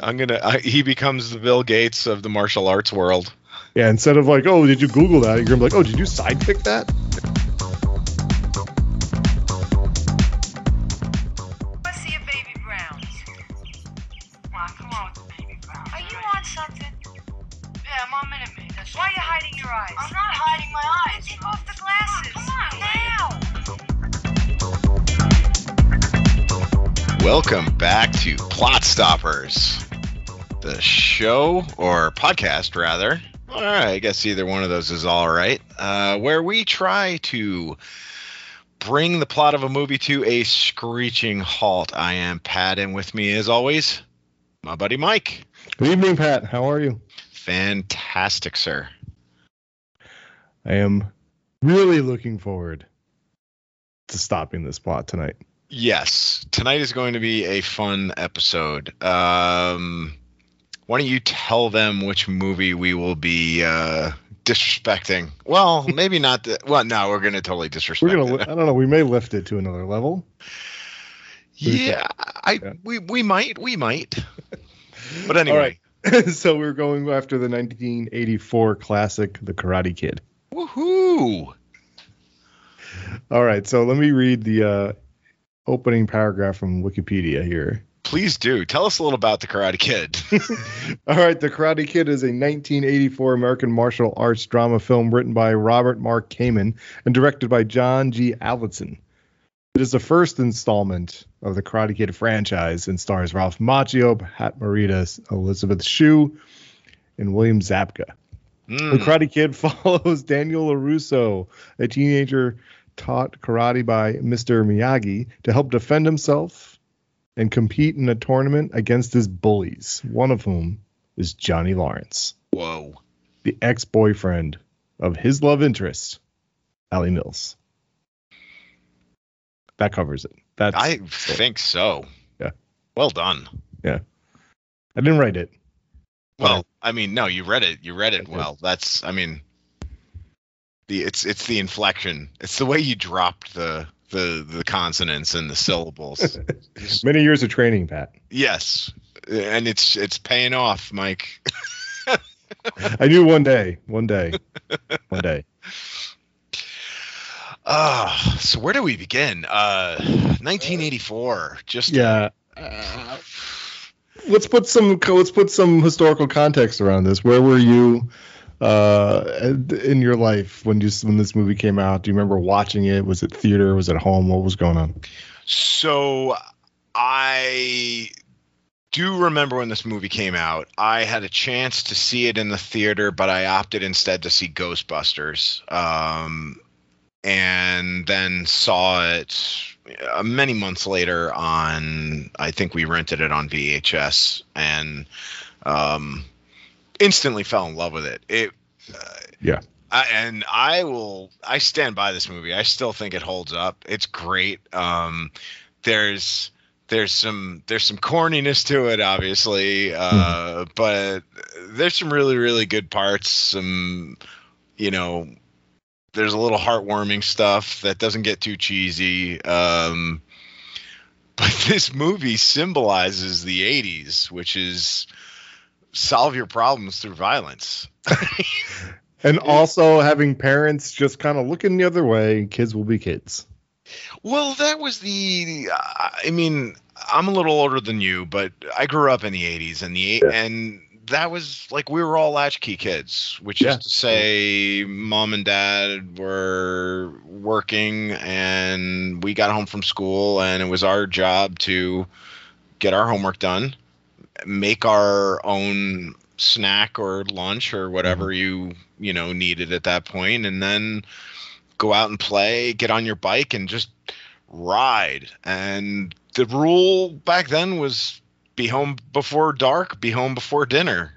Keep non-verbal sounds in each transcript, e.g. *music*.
I'm gonna. I, he becomes the Bill Gates of the martial arts world. Yeah, instead of like, oh, did you Google that? You're gonna be like, oh, did you sidekick that? Let's see your baby browns. Come on, come on with the baby browns. Are you on something? Yeah, I'm on Minute Maid. Why are you hiding your eyes? I'm not hiding my eyes. Take off the glasses. Come on, now. Welcome back to Plot Stoppers, the show or podcast rather. All right, I guess either one of those is all right. Uh, where we try to bring the plot of a movie to a screeching halt. I am Pat, and with me, as always, my buddy Mike. Good evening, Pat. How are you? Fantastic, sir. I am really looking forward to stopping this plot tonight. Yes, tonight is going to be a fun episode. Um, why don't you tell them which movie we will be uh, disrespecting? Well, *laughs* maybe not. The, well, no, we're going to totally disrespect. We're gonna. it. I don't know. We may lift it to another level. *laughs* Yeah, I Yeah. we we might we might. *laughs* But anyway, right. so we're going after the 1984 classic, The Karate Kid. woohoo! All right. So let me read the uh, opening paragraph from Wikipedia here. Please do tell us a little about the Karate Kid. *laughs* All right, The Karate Kid is a 1984 American martial arts drama film written by Robert Mark Kamen and directed by John G. Avildsen. It is the first installment of the Karate Kid franchise and stars Ralph Macchio, Pat Morita, Elizabeth Shue, and William Zabka. The Mm, Karate Kid *laughs* follows Daniel LaRusso, a teenager taught karate by Mr. Miyagi to help defend himself and compete in a tournament against his bullies, one of whom is Johnny Lawrence, whoa! the ex boyfriend of his love interest, Allie Mills. That covers it. That's I think so. Yeah. Well done. Yeah. I didn't write it. Well, I mean, no, you read it. You read it well. That's, I mean, the it's it's the inflection. It's the way you dropped the the the consonants and the syllables. *laughs* Many years of training, Pat. yes, and it's it's paying off, Mike. *laughs* I knew one day, one day, one day. *laughs* Ah, so where do we begin? Uh, 1984. Just Yeah. Uh, let's put some let's put some historical context around this. Where were you uh, in your life when you when this movie came out? Do you remember watching it? Was it theater? Was it home? What was going on? So I do remember when this movie came out. I had a chance to see it in the theater, but I opted instead to see Ghostbusters. Um, and then saw it uh, many months later on. I think we rented it on VHS and um, instantly fell in love with it. It. Uh, Yeah. I, and I will. I stand by this movie. I still think it holds up. It's great. Um, there's there's some there's some corniness to it, obviously, uh, but there's some really really good parts. Some you know, there's a little heartwarming stuff that doesn't get too cheesy. Um, but *laughs* this movie symbolizes the 80s, which is solve your problems through violence. *laughs* And also having parents just kind of looking the other way. Kids will be kids. Well, that was the. uh, I mean, I'm a little older than you, but I grew up in the '80s, and the Yeah. and that was like we were all latchkey kids, which Yeah. is to say, mom and dad were working, and we got home from school, and it was our job to get our homework done, make our own snack or lunch or whatever mm-hmm. you you know needed at that point, and then go out and play, get on your bike, and just ride. And the rule back then was be home before dark, be home before dinner.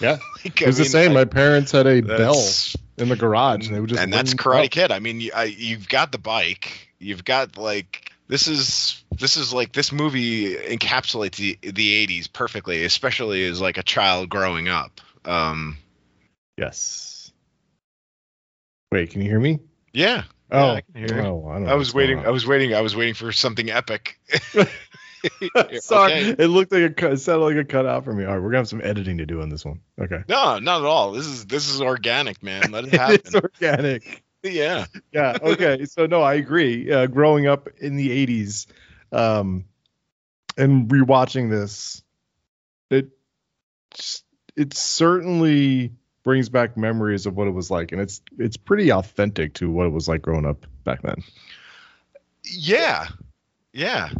Yeah. *laughs* Like, It was I the same. I- My parents had a bell in the garage, and they would just and that's Karate. Kid. I mean, you, I, you've got the bike, you've got like this is this is like this movie encapsulates the the 80s perfectly, especially as like a child growing up. Um, Yes. Wait, can you hear me? yeah. Oh, I can hear oh, I, don't I was waiting. I was waiting. I was waiting for something epic. *laughs* *laughs* Sorry, Okay. it looked like a cut. It sounded like a cutout for me. All right, we're gonna have some editing to do on this one. Okay, No, not at all. This is this is organic, man. Let it *laughs* happen. it's organic. Yeah. *laughs* Yeah. Okay. so no, I agree. Uh, growing up in the '80s, um, and rewatching this, it it certainly brings back memories of what it was like, and it's it's pretty authentic to what it was like growing up back then. Yeah. Yeah.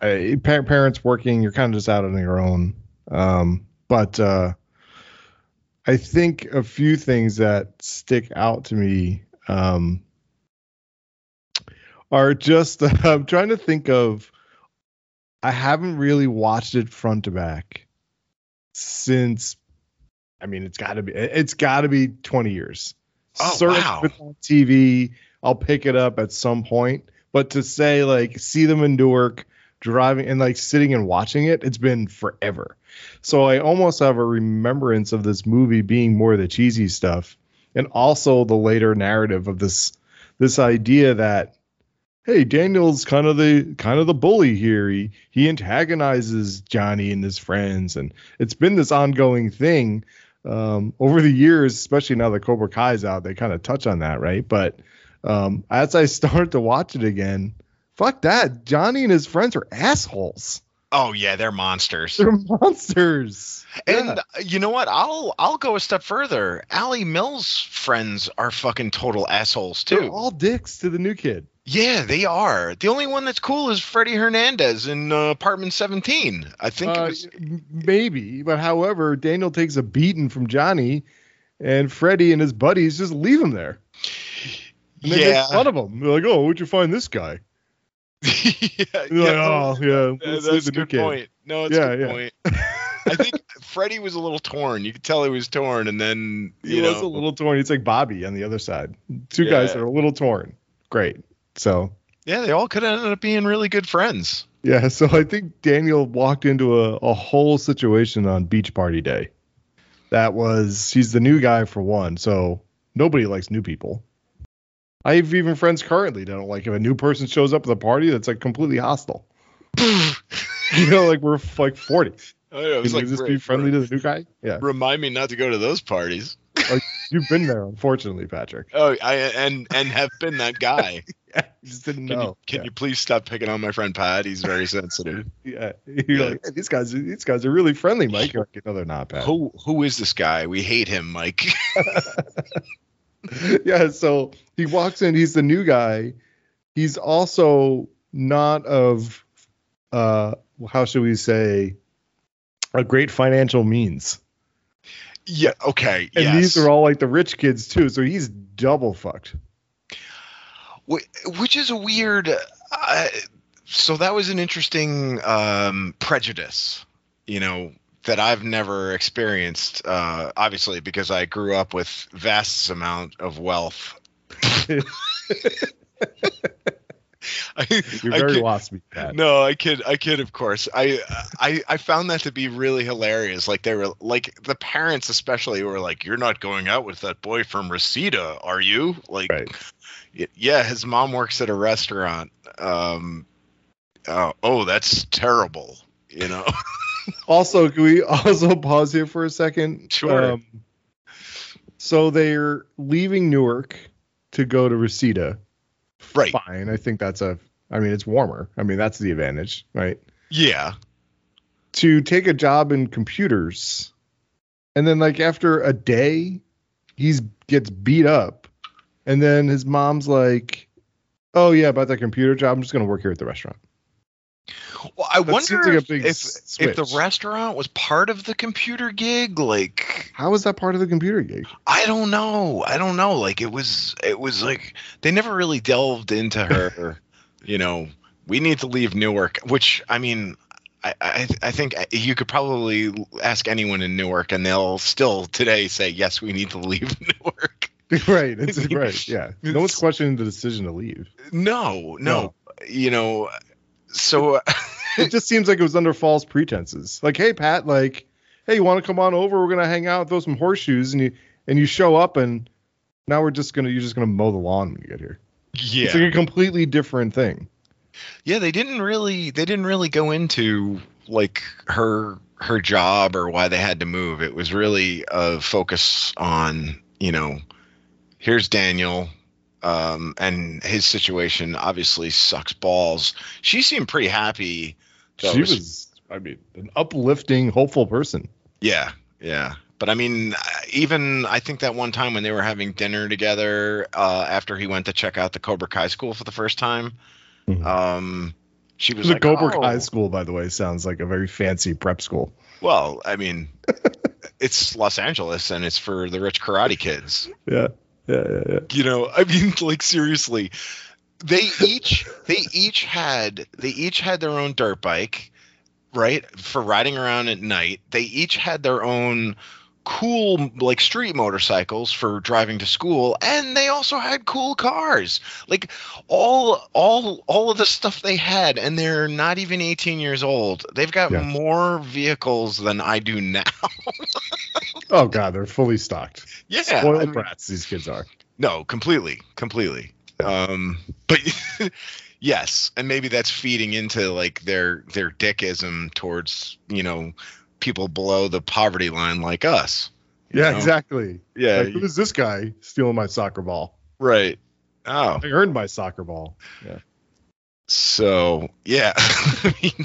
uh, pa- parents working, you're kind of just out on your own. Um, but uh, I think a few things that stick out to me um, are just *laughs* I'm trying to think of. I haven't really watched it front to back since. I mean, it's got to be. It's got to be 20 years. Oh, Certainly wow. on TV, I'll pick it up at some point. But to say like see them in Newark driving and like sitting and watching it, it's been forever. So I almost have a remembrance of this movie being more the cheesy stuff, and also the later narrative of this this idea that hey, Daniel's kind of the kind of the bully here. He he antagonizes Johnny and his friends, and it's been this ongoing thing um, over the years, especially now that Cobra Kai's out. They kind of touch on that, right? But um, as I *laughs* start to watch it again, fuck that. Johnny and his friends are assholes. Oh yeah, they're monsters. They're monsters. And Yeah. you know what? I'll I'll go a step further. Allie Mills' friends are fucking total assholes too. they're all dicks to the new kid. yeah, they are. The only one that's cool is Freddie Hernandez in uh, Apartment 17. I think it Uh, was maybe, but however, Daniel takes a beating from Johnny, and Freddie and his buddies just leave him there. And they yeah. make fun of him. They're like, "Oh, where'd you find this guy?" *laughs* yeah, And they're like, "Oh, yeah, Yeah, that's a good kid." point. No, it's Yeah, a good yeah. point. *laughs* I think Freddie was a little torn. You could tell he was torn, and then he know. was a little torn. He's like Bobby on the other side. Two yeah. guys that are a little torn. Great. So yeah, they all could end ended up being really good friends. Yeah. *laughs* So I think Daniel walked into a, a whole situation on beach party day. That was he's the new guy for one. So nobody likes new people. I have even friends currently that don't like if a new person shows up at the party that's like completely hostile. *laughs* *laughs* you know, like we're like 40. Oh, yeah, it was Can like, we just be friendly to the new guy? Yeah. Remind me not to go to those parties. Like, you've been there, unfortunately, Patrick. *laughs* Oh, I and and have been that guy. *laughs* yeah, just didn't can know. You, can yeah. you please stop picking on my friend Pat? He's very sensitive. *laughs* yeah, you're yeah. like hey, these guys. These guys are really friendly, Mike. You're like, no, they're not, Pat. Who who is this guy? We hate him, Mike. yeah. So he walks in. He's the new guy. He's also not of, uh, how should we say? A great financial means. yeah. Okay. And yes. these are all like the rich kids too. So he's double fucked. Which is a weird. Uh, so that was an interesting um, prejudice, you know, that I've never experienced. Uh, obviously, because I grew up with vast amount of wealth. *laughs* *laughs* *laughs* I, You're I very lost me, Pat. No, I kid. I kid. Of course. I, I I found that to be really hilarious. Like they were like the parents, especially, were like, "You're not going out with that boy from Reseda, are you?" Like, Right. yeah, his mom works at a restaurant. Um, oh, oh, that's terrible. You know. *laughs* Also, can we also pause here for a second? Sure. Um, so they're leaving Newark to go to Reseda. Right. Fine. I think that's a. I mean, it's warmer. I mean, that's the advantage, right? yeah. To take a job in computers, and then like after a day, he's gets beat up, and then his mom's like, "Oh yeah, about that computer job. I'm just gonna work here at the restaurant." Well, I That wonder like if, if, if the restaurant was part of the computer gig. Like, How is that part of the computer gig? I don't know. I don't know. Like it was it was like they never really delved into *laughs* her, you know, we need to leave Newark, which I mean I, I I think you could probably ask anyone in Newark and they'll still today say yes we need to leave *laughs* Newark. *laughs* right. It's right. Yeah. No one's questioning the decision to leave. No, no. No. You know so it just seems like it was under false pretenses. Like, hey Pat, like, hey, you want to come on over? We're gonna hang out, throw some horseshoes, and you and you show up, and now we're just gonna you're just gonna mow the lawn when you get here. Yeah, it's like a completely different thing. Yeah, they didn't really they didn't really go into like her her job or why they had to move. It was really a focus on, you know, here's Daniel um and his situation obviously sucks balls. She seemed pretty happy. Though. She was, I mean, an uplifting, hopeful person. Yeah, yeah. But I mean, uh, even I think that one time when they were having dinner together uh, after he went to check out the Cobra Kai school for the first time, Mhm. um, she was The like, Cobra "Oh." High School, by the way, sounds like a very fancy prep school. Well, I mean, *laughs* it's Los Angeles and it's for the rich karate kids. Yeah, yeah, yeah, yeah. You know, I mean, *laughs* like seriously, they each they each had they each had their own dirt bike, right, for riding around at night. They each had their own cool like street motorcycles for driving to school and they also had cool cars like all all all of the stuff they had and they're not even 18 years old they've got Yeah. more vehicles than i do now Oh god, they're fully stocked. yeah Spoiled I mean- brats. These kids are. No, completely, completely. Um, but *laughs* yes, and maybe that's feeding into like their their dickism towards you know people below the poverty line like us. Yeah, know? exactly. Yeah, Like, who's this guy stealing my soccer ball? right. Oh, I earned my soccer ball. Yeah. so yeah, *laughs* I mean,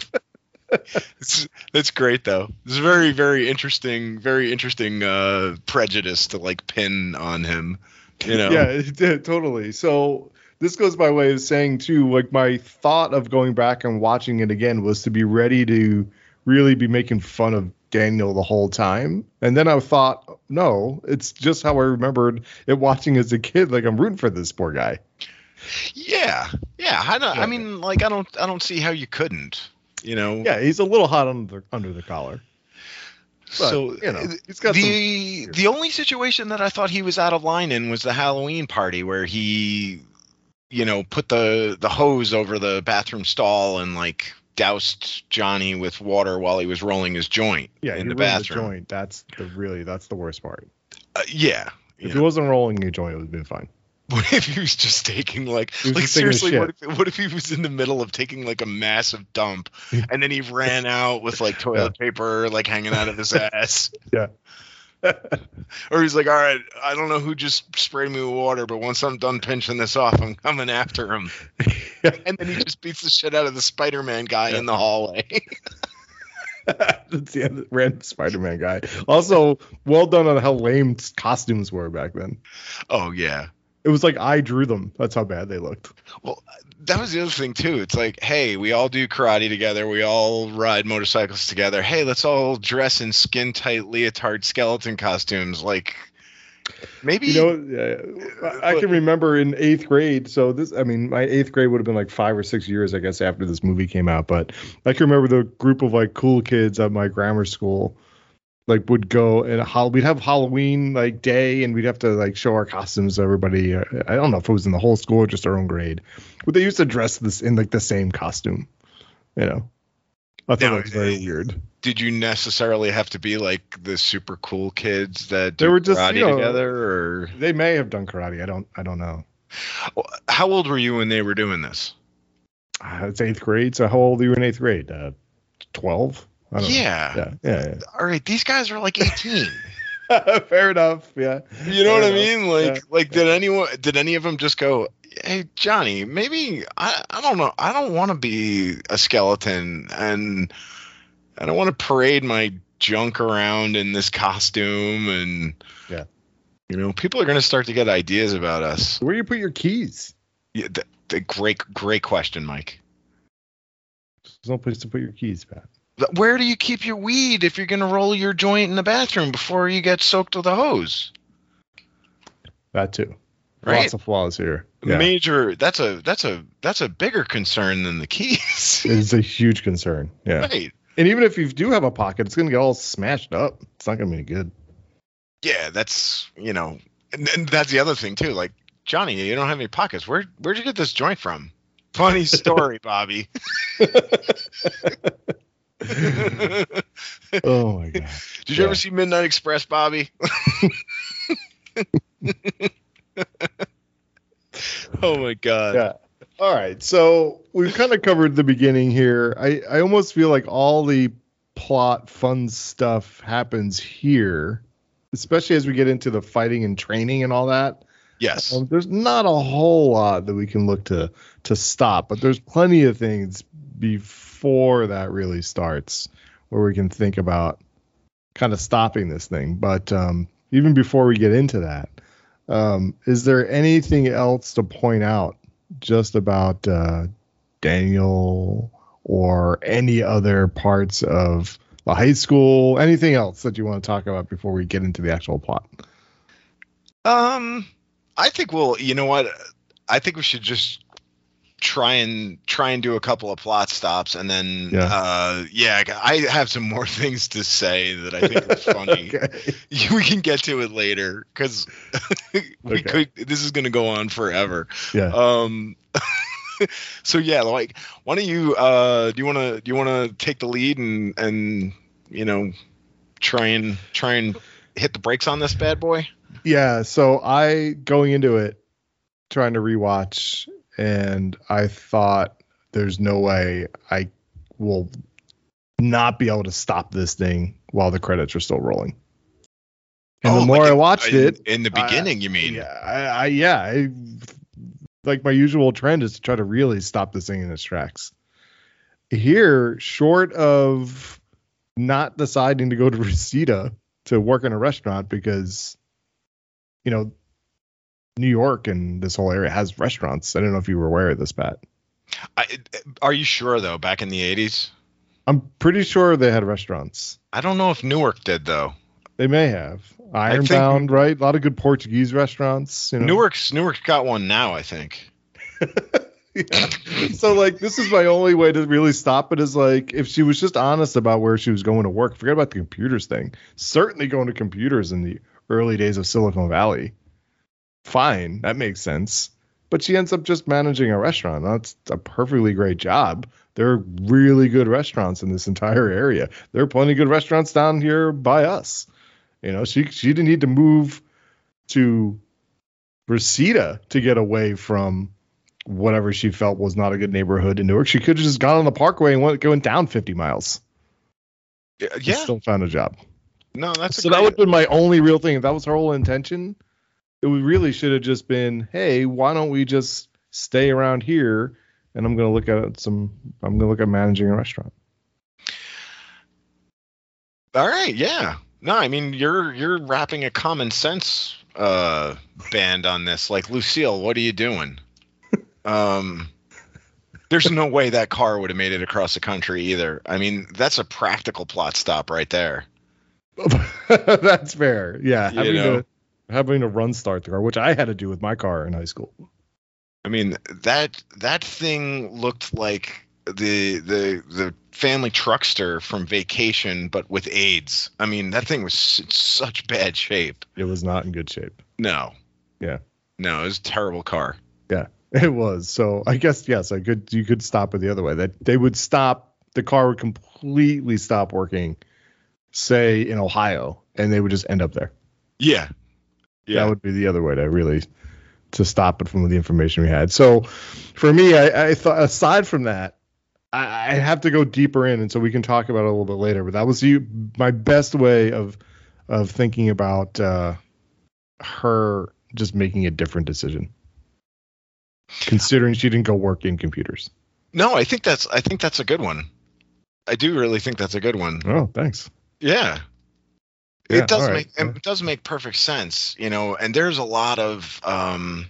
*laughs* it's, that's great though. It's a very very interesting, very interesting uh, prejudice to like pin on him. You know. Yeah, *laughs* it did, totally. So this goes by way of saying too, like my thought of going back and watching it again was to be ready to really be making fun of Daniel the whole time. And then I thought, no, it's just how I remembered it watching as a kid. Like I'm rooting for this poor guy. Yeah, yeah. I don't. I mean, like, I don't. I don't see how you couldn't. You know. Yeah, he's a little hot under under the collar. But, so you know, he's got some. the the only situation that I thought he was out of line in was the Halloween party where he, you know, put the the hose over the bathroom stall and like doused Johnny with water while he was rolling his joint Yeah, in he the bathroom. joint. That's the really that's the worst part. Uh, yeah. If know. he wasn't rolling a joint, it would have been fine. *laughs* What if he was just taking like like just taking a seriously what if what if he was in the middle of taking like a massive dump and then he ran out with like toilet paper like hanging out of his *laughs* ass? Yeah. *laughs* or he's like all right I don't know who just sprayed me with water but once I'm done pinching this off I'm coming after him. And then he just beats the shit out of the Spider-Man guy in the hallway. That's the random Spider-Man guy. Also, well done on how lame costumes were back then. oh yeah It was like I drew them. That's how bad they looked. Well, that was the other thing too. It's like, hey, we all do karate together. We all ride motorcycles together. Hey, let's all dress in skin tight leotard skeleton costumes. Like, maybe. You know, I I can remember in eighth grade. So this, I mean, my eighth grade would have been like five or six years, I guess, after this movie came out. But I can remember the group of like cool kids at my grammar school, like would go and we'd have Halloween like day, and we'd have to like show our costumes to everybody. Uh, I don't know if it was in the whole school or just our own grade, but they used to dress this in like the same costume. You know, I thought Now, that was very uh, weird. Did you necessarily have to be like the super cool kids that They were just, karate you know- together, or They may have done karate. I don't. I don't know. how old were you when they were doing this? Uh, it's eighth grade. So how old were you in eighth grade? Uh, Twelve. Know. Yeah. Yeah. Yeah. All right, these guys are like 18. *laughs* Fair enough. Yeah. You know what I mean? Like, Yeah. like did anyone, did any of them just go, "Hey, Johnny, maybe I, I don't know, I don't want to be a skeleton, and I don't want to parade my junk around in this costume, and Yeah. you know, people are gonna start to get ideas about us. Where do you put your keys? Yeah, the, the great, great question, Mike. There's no place to put your keys, Pat. Where do you keep your weed if you're gonna roll your joint in the bathroom before you get soaked with a hose? That too. Right. Lots of flaws here. Yeah. Major. That's a that's a that's a bigger concern than the keys. *laughs* It's a huge concern. Yeah. right. And even if you do have a pocket, it's gonna get all smashed up. It's not gonna be good. Yeah, that's you know, and, and that's the other thing too. Like Johnny, you don't have any pockets. Where where'd you get this joint from? Funny *laughs* story, Bobby. *laughs* *laughs* Oh my god. Did you ever see Midnight Express, Bobby? *laughs* oh my god. Yeah. All right, so we've kind of covered the beginning here. I, I almost feel like all the plot fun stuff happens here, especially as we get into the fighting and training and all that. Yes. Um, there's not a whole lot that we can look to to stop, but there's plenty of things before that really starts where we can think about kind of stopping this thing. But um, even before we get into that, um, is there anything else to point out just about uh, Daniel or any other parts of the high school? Anything else that you want to talk about before we get into the actual plot? Um, I think we'll. You know what? I think we should just try and try and do a couple of plot stops, and then Yeah. uh, yeah, I have some more *laughs* things to say that I think are funny. *laughs* Okay. *laughs* we can get to it later because we Okay. could. This is going to go on forever. Yeah. Um. so yeah, like, why don't you? Uh, do you want to? Do you want to take the lead and and you know, try and try and hit the brakes on this bad boy? Yeah, so I going into it trying to rewatch and I thought there's no way I will not be able to stop this thing while the credits are still rolling. And Oh, the more like I watched in, it, in the I- beginning. you mean? yeah, I, I yeah, I, like my usual trend is to try to really stop this thing in its tracks. Here, short of not deciding to go to *laughs* Reseda to work in a restaurant because, you know, New York and this whole area has restaurants. I don't know if you were aware of this, Pat. I, are you sure though? Back in the '80s, I'm pretty sure they had restaurants. I don't know if Newark did though. They may have Ironbound, right? A lot of good Portuguese restaurants. You know? Newark's Newark's got one now, I think. *laughs* Yeah. So like this is my only way to really stop it is like if she was just honest about where she was going to work. Forget about the computers thing. Certainly going to computers in the early days of Silicon Valley. Fine, that makes sense. But she ends up just managing a restaurant. That's a perfectly great job. There are really good restaurants in this entire area. There are plenty of good restaurants down here by us. You know, she she didn't need to move to Reseda to get away from whatever she felt was not a good neighborhood in Newark. She could have just gone on the parkway and went going down 50 miles. Yeah, and. Still found a job. no, that's so that would have been my only real thing. If that was her whole intention, it really should have just been, hey, why don't we just stay around here? And I'm gonna look at some. I'm gonna look at managing a restaurant. All right, yeah. No, I mean you're you're wrapping a common sense uh band on this. Like Lucille, what are you doing? *laughs* um there's no way that car would have made it across the country either. I mean, that's a practical plot stop right there. *laughs* That's fair. Yeah, You having know. to having to run start the car, which I had to do with my car in high school. I mean, that that thing looked like the the the family truckster from Vacation, but with AIDS. I mean, that thing was in such bad shape. It was not in good shape. No. Yeah. No, it was a terrible car. Yeah, *laughs* it was. So I guess yes, I could you could stop it the other way. That they would stop the car would completely stop working, say in Ohio, and they would just end up there. Yeah. Yeah. That would be the other way to really to stop it from the information we had. So for me, I, I thought aside from that, I, I have to go deeper in, and so we can talk about it a little bit later. But that was you my best way of of thinking about uh, her just making a different decision, considering she didn't go work in computers. No, I think that's I think that's a good one. I do really think that's a good one. Oh, thanks. Yeah. Yeah, it does right, make yeah. it does make perfect sense, you know, and there's a lot of um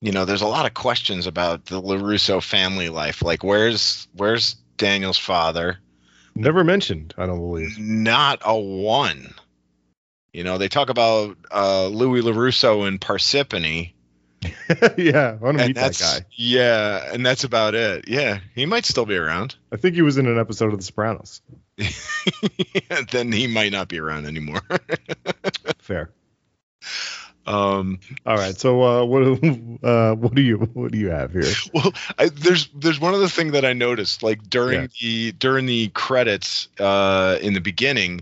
you know, there's a lot of questions about the LaRusso family life. Like where's where's Daniel's father? Never mentioned. I don't believe. Not a one. You know, they talk about uh Louis LaRusso and Parsippany. *laughs* yeah, I want to meet that guy. yeah, and that's about it. Yeah. He might still be around. I think he was in an episode of The Sopranos. *laughs* then he might not be around anymore. *laughs* Fair. um All right. So uh, what uh, what do you what do you have here? *laughs* well I, there's there's one other thing that i noticed like during Yeah. the during the credits uh in the beginning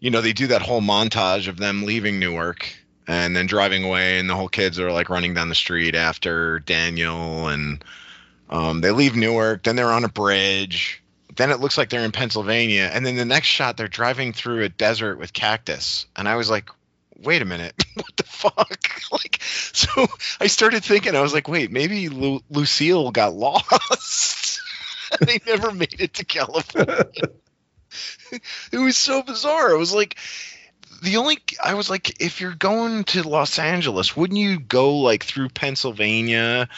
you know they do that whole montage of them leaving newark and then driving away and the whole kids are like running down the street after daniel and Um, they leave Newark, then they're on a bridge. Then it looks like they're in Pennsylvania, and then the next shot they're driving through a desert with cactus, and I was like, "Wait a minute, *laughs* what the fuck?" *laughs* like, so I started thinking, I was like, "Wait, maybe Lu- Lucille got lost. *laughs* they never made it to California." it was so bizarre. It was like the only I was like, if you're going to Los Angeles, wouldn't you go like through Pennsylvania?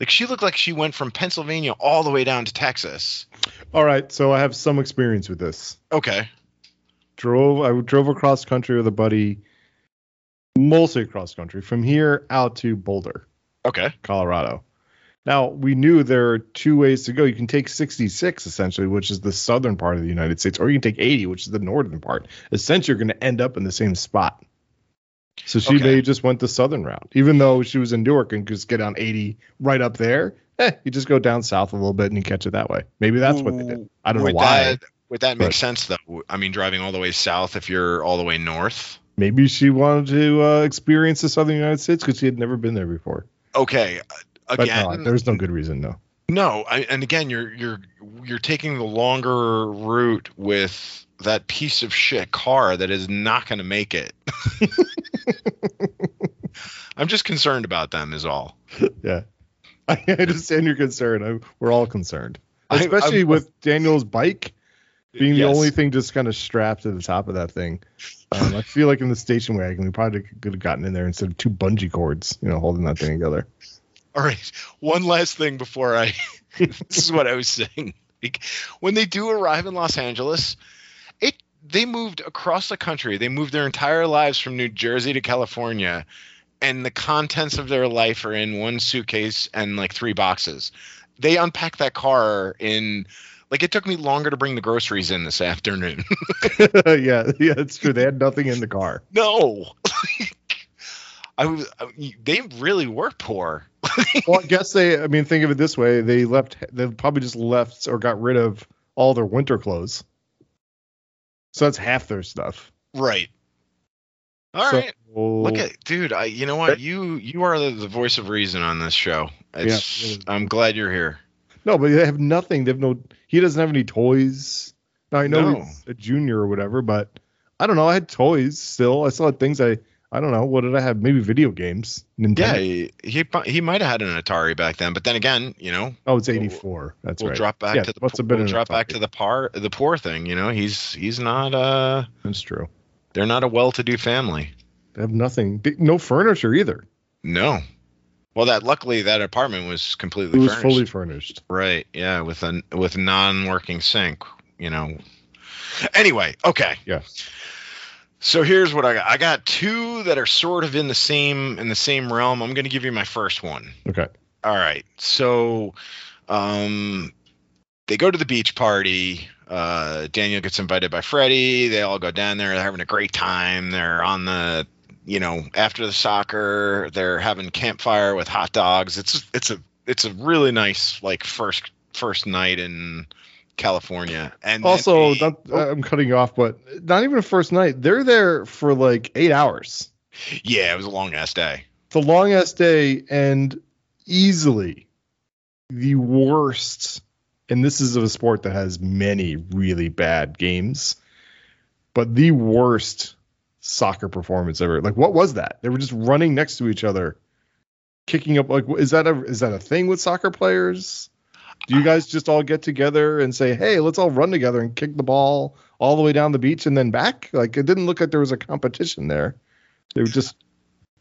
Like she looked like she went from Pennsylvania all the way down to Texas. All right, so I have some experience with this. Okay. Drove I drove across country with a buddy, mostly across country from here out to Boulder, Okay. Colorado. Now we knew there are two ways to go. You can take 66 essentially, which is the southern part of the United States, or you can take 80, which is the northern part. Essentially, you're going to end up in the same spot. So she Okay. may just went the southern route, even though she was in Newark and could just get on 80 right up there. Eh, you just go down south a little bit and you catch it that way. Maybe that's what they did. I don't know why. That, would that make but- sense though? I mean, driving all the way south if you're all the way north. Maybe she wanted to uh, experience the southern United States because she had never been there before. Okay. But Again, no, there's no good reason, no. No, I, and again, you're you're you're taking the longer route with that piece of shit car that is not going to make it. *laughs* *laughs* I'm just concerned about them, is all. Yeah. I understand your concern. I, we're all concerned. Especially I'm- with Daniel's bike being the only thing just kind of strapped to the top of that thing. Um, I feel like in the station wagon, we probably could have gotten in there instead of two bungee cords, you know, holding that thing together. All right, one last thing before I. *laughs* this is what I was saying. Like, when they do arrive in Los Angeles, it they moved across the country. They moved their entire lives from New Jersey to California, and the contents of their life are in one suitcase and like three boxes. They unpack that car in. Like it took me longer to bring the groceries in this afternoon. *laughs* *laughs* yeah, yeah, it's true. They had nothing in the car. no, *laughs* I was. I- They really were poor. Well, I guess they, I mean, think of it this way. They left, they probably just left or got rid of all their winter clothes. So that's half their stuff. Right. All right. Look at dude, I you know what? You you are the, the voice of reason on this show. It's, really. I'm glad you're here. No, but they have nothing. They have no. He doesn't have any toys. Now I know No. he's a junior or whatever, but I don't know. I had toys still. I still had things. I I don't know. What did I have? Maybe video games. Nintendo. Yeah, he he, he might have had an Atari back then, but then again, you know, Oh, it's eighty four. That's we'll right. drop back Yeah, to the must have been we'll drop back to the par the poor thing. You know, he's he's not uh That's true. they're not a well-to-do family. They have nothing. No furniture either. No. Well, that luckily that apartment was completely. It was furnished. fully furnished. Right. Yeah, with a with non-working sink, you know. Anyway, okay. Yeah. So here's what I got. I got two that are sort of in the same in the same realm. I'm going to give you my first one. Okay. All right. So um they go to the beach party. Uh Daniel gets invited by Freddie. They all go down there. They're having a great time. They're on the you know, after the soccer, they're having campfire with hot dogs. It's it's a it's a really nice like first first night in California. And Also, they- not, oh. I'm cutting you off, but not even a first night. They're there for like eight hours. yeah, it was a long ass day. It's a long ass day and easily the worst. And this is a sport that has many really bad games, but the worst soccer performance ever. Like, what was that? They were just running next to each other, kicking up. Like, is that a is that a thing with soccer players? Do you guys just all get together and say, "Hey, let's all run together and kick the ball all the way down the beach and then back"? Like, it didn't look like there was a competition there. They were just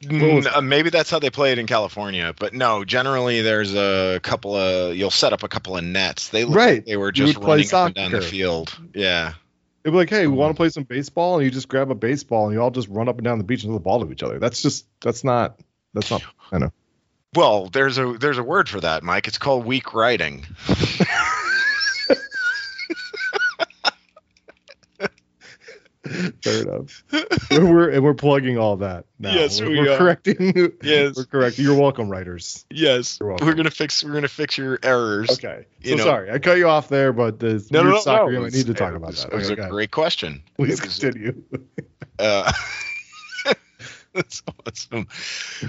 was- Mm, uh, maybe that's how they play it in California, but no. Generally, there's a couple of you'll set up a couple of nets. They look Right. like they were just running up and down the field. Yeah, It'd be like, hey, we want to play some baseball, and you just grab a baseball and you all just run up and down the beach and throw the ball to each other. That's just that's not that's not I know. Well, there's a there's a word for that, Mike. It's called weak riding. *laughs* Fair enough. we're, we're and we're plugging all that. Now. Yes, we're, we we're are. correcting. Yes. we're correcting. You're welcome, writers. Yes, welcome. we're gonna fix we're gonna fix your errors. Okay. You So know- sorry, I cut you off there, but the No, no, no, soccer no. game, it I was- need to talk about that. It was Okay, a great question. Please continue. *laughs* Uh, *laughs* that's awesome.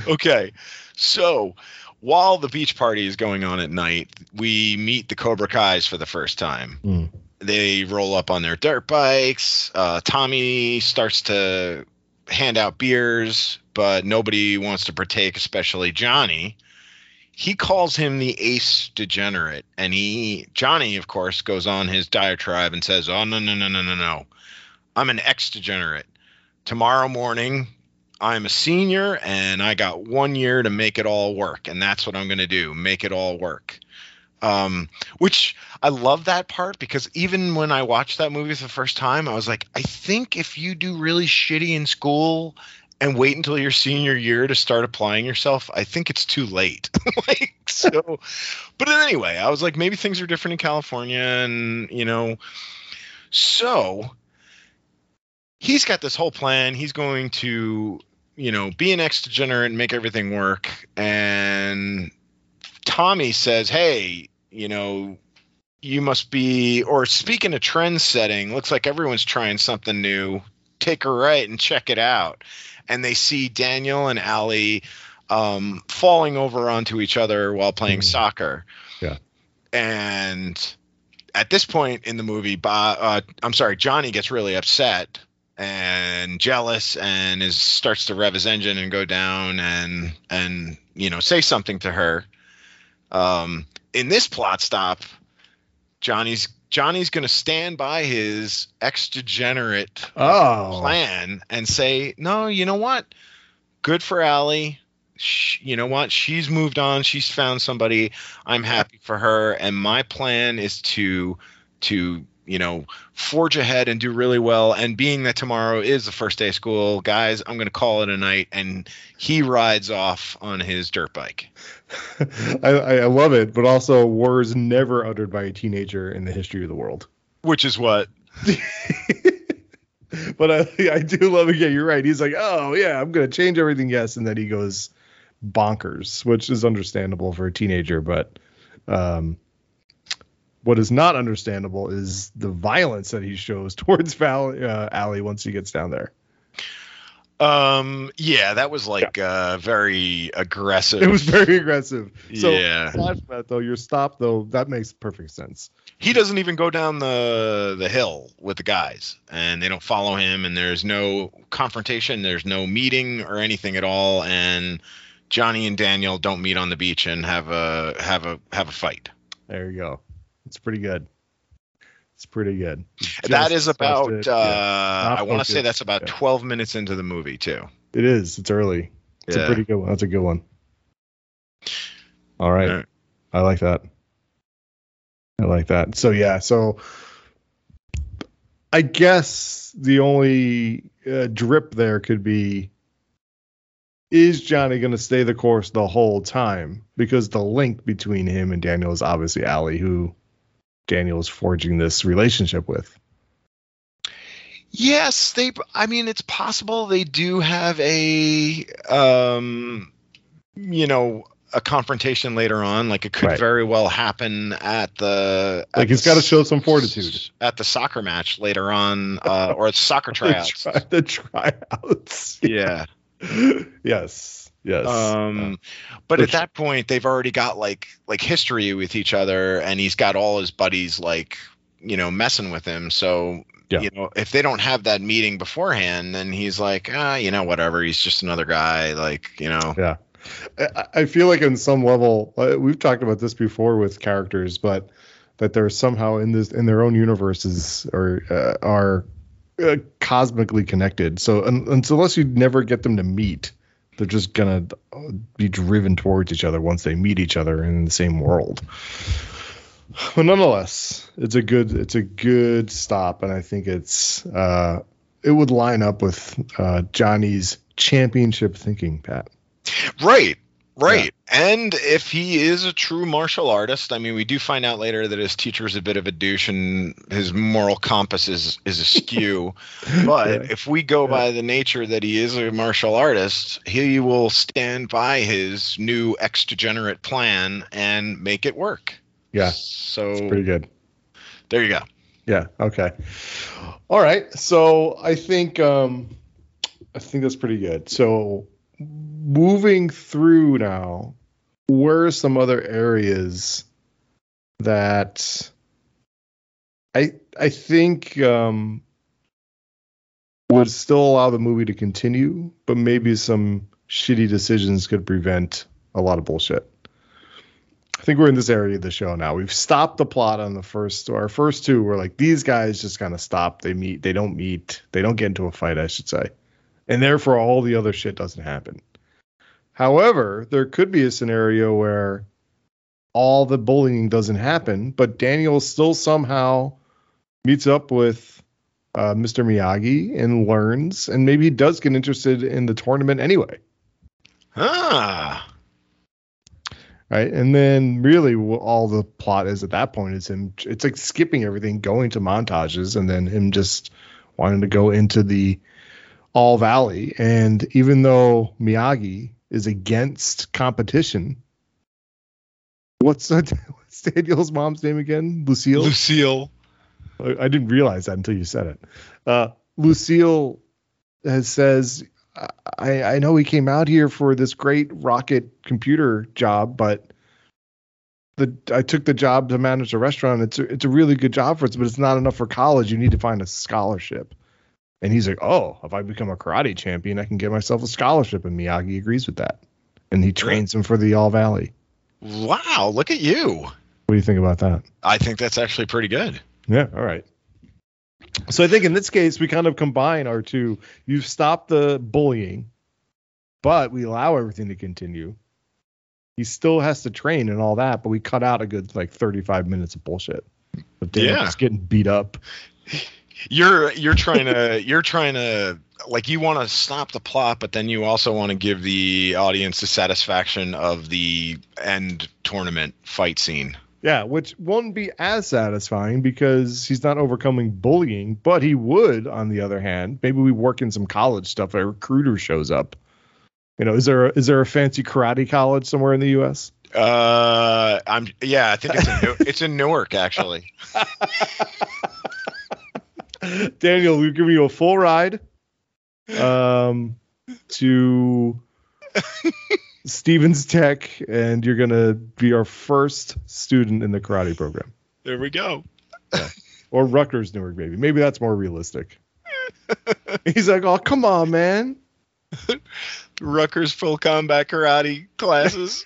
Okay, so while the beach party is going on at night, we meet the Cobra Kai's for the first time. Hmm. They roll up on their dirt bikes. Uh, Tommy starts to hand out beers, but nobody wants to partake, especially Johnny. He calls him the ace degenerate, and he Johnny, of course, goes on his diatribe and says, "Oh no no no no no no, I'm an ex degenerate. Tomorrow morning, I'm a senior, and I got one year to make it all work, and that's what I'm going to do, make it all work." Um, which I love that part because even when I watched that movie for the first time, I was like, I think if you do really shitty in school and wait until your senior year to start applying yourself, I think it's too late. *laughs* like so but anyway, I was like maybe things are different in California and you know so he's got this whole plan. He's going to, you know, be an ex degenerate and make everything work and Tommy says, "Hey, you know, you must be or speaking of trend setting, looks like everyone's trying something new. Take a right and check it out." And they see Daniel and Allie um, falling over onto each other while playing Mhm. soccer. Yeah. And at this point in the movie, Bob, uh, I'm sorry, Johnny gets really upset and jealous and is starts to rev his engine and go down and and you know say something to her. Um, in this plot stop, Johnny's Johnny's going to stand by his ex degenerate Oh. plan and say, no, you know what? Good for Allie. Sh you know what? She's moved on. She's found somebody. I'm happy for her. And my plan is to, to, you know, forge ahead and do really well. And being that tomorrow is the first day of school, guys, I'm going to call it a night. And he rides off on his dirt bike. *laughs* I, I love it, but also words never uttered by a teenager in the history of the world. Which is what *laughs* but I, I do love it. Yeah, you're right. He's like, oh yeah, I'm gonna change everything. Yes, and then he goes bonkers, which is understandable for a teenager. But um, what is not understandable is the violence that he shows *laughs* towards Val, uh, Allie once he gets down there. Um, yeah, that was like uh very aggressive. It was very aggressive. So Yeah. aside from that though, your stop though that makes perfect sense. he doesn't even go down the the hill with the guys and they don't follow him and there's no confrontation there's no meeting or anything at all and johnny and daniel don't meet on the beach and have a have a have a fight There you go. It's pretty good. It's pretty good. that Just is about it. uh Yeah. i want to say that's about yeah. 12 minutes into the movie too It is. It's early. It's Yeah. a pretty good one. That's a good one. All right. Alright. I like that. I like that. So yeah, so I guess the only uh, drip there could be is Johnny going to stay the course the whole time? Because the link between him and Daniel is obviously Allie, who Daniel is forging this relationship with. Yes, they. I mean, it's possible they do have a, um, you know, a confrontation later on. Like it could Right. very well happen at the. Like he's got to show some fortitude. at the soccer match later on, uh, or soccer *laughs* tryouts. The, try, the tryouts. *laughs* yeah. yes. Yes. Um, but Which- at that point, they've already got like like history with each other, and he's got all his buddies like you know messing with him. So Yeah. you know if they don't have that meeting beforehand, then he's like, ah, you know, whatever. He's just another guy. Like you know. Yeah. I, I feel like in some level uh, we've talked about this before with characters, but that they're somehow in this in their own universes or uh, are uh, cosmically connected. So un, unless you never get them to meet, they're just gonna uh, be driven towards each other once they meet each other in the same world. But nonetheless, it's a good it's a good stop, and I think it's uh, it would line up with uh, Johnny's championship thinking, Pat. Right. Right. And if he is a true martial artist, I mean, we do find out later that his teacher is a bit of a douche and his moral compass is, is askew. *laughs* but Yeah. if we go Yeah. by the nature that he is a martial artist, he will stand by his new ex degenerate plan and make it work. Yeah, So pretty good. there you go. Yeah. Okay. All right. So I think um, I think that's pretty good. So moving through now, where are some other areas that I I think um, would still allow the movie to continue, but maybe some shitty decisions could prevent a lot of bullshit. I think we're in this area of the show now. We've stopped the plot on the first, our first two. We're like, these guys just kind of stop. They meet. They don't meet. They don't get into a fight, I should say, and therefore all the other shit doesn't happen. However, there could be a scenario where all the bullying doesn't happen, but Daniel still somehow meets up with uh, Mr. Miyagi and learns, and maybe he does get interested in the tournament anyway. Ah. Right. And then really all the plot is at that point is him, it's like skipping everything, going to montages, and then him just wanting to go into the All Valley. And even though Miyagi is against competition, what's, that, *laughs* what's Daniel's mom's name again? Lucille? Lucille. I I didn't realize that until you said it. Uh, Lucille has says, I, I know he came out here for this great rocket computer job, but the I took the job to manage a restaurant. It's a, it's a really good job for us, but it's not enough for college. You need to find a scholarship. And he's like, oh, if I become a karate champion, I can get myself a scholarship. And Miyagi agrees with that. And he trains him for the All Valley. Wow, look at you. What do you think about that? I think that's actually pretty good. Yeah, all right. So I think in this case we kind of combine our two. You've stopped the bullying, but we allow everything to continue. He still has to train and all that, but we cut out a good like 35 minutes of bullshit. But Yeah. just getting beat up. *laughs* You're you're trying to *laughs* you're trying to like you want to stop the plot, but then you also want to give the audience the satisfaction of the end tournament fight scene. Yeah, which won't be as satisfying because he's not overcoming bullying, but he would, on the other hand. Maybe we work in some college stuff. A recruiter shows up. You know, is there a, is there a fancy karate college somewhere in the U.S.? Uh, I'm yeah, I think it's in New, it's in Newark actually. *laughs* *laughs* Daniel, we're giving you a full ride um, to *laughs* Stevens Tech, and you're gonna be our first student in the karate program, There we go. or Rutgers Newark, maybe. Maybe that's more realistic. *laughs* He's like, "Oh, come on, man." Rutgers full combat karate classes.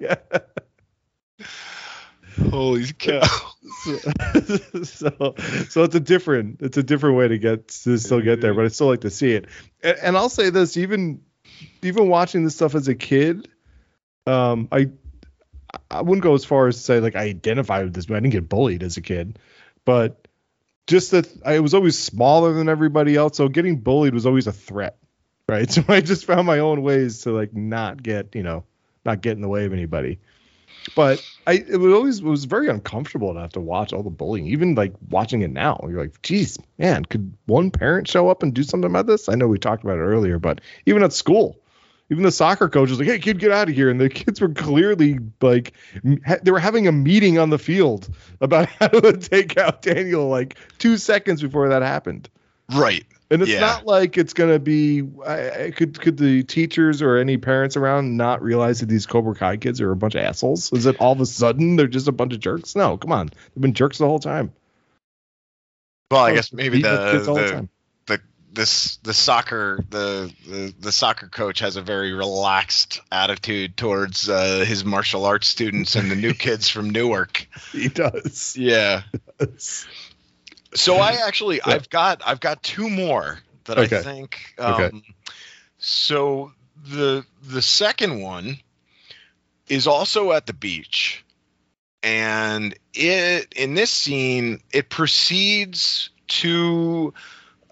yeah. Holy *laughs* cow! so, so it's a different it's a different way to get to still get there, but I still like to see it. And, and I'll say this, even even watching this stuff as a kid, um, I I wouldn't go as far as to say like I identified with this, but I didn't get bullied as a kid, but just that I was always smaller than everybody else, so getting bullied was always a threat, right? *laughs* So I just found my own ways to like not get you know not get in the way of anybody but I it was always it was very uncomfortable to have to watch all the bullying. Even like watching it now, you're like, geez, man, could one parent show up and do something about this? I know we talked about it earlier, but even at school, even the soccer coach was like, "Hey, kid, get out of here!" And the kids were clearly like, ha- they were having a meeting on the field about *laughs* how to take out Daniel like two seconds before that happened. Right. And it's Yeah. not like it's gonna be. I, I- could could the teachers or any parents around not realize that these Cobra Kai kids are a bunch of assholes? Is it all of a sudden they're just a bunch of jerks? No, come on, they've been jerks the whole time. Well, I guess maybe up the the, the this the soccer the, the the soccer coach has a very relaxed attitude towards uh, his martial arts students and the new *laughs* kids from Newark. he does. Yeah. *laughs* So I *laughs* actually Yeah. I've got I've got two more that Okay. I think. Um, Okay. So the the second one is also at the beach, and it in this scene it proceeds to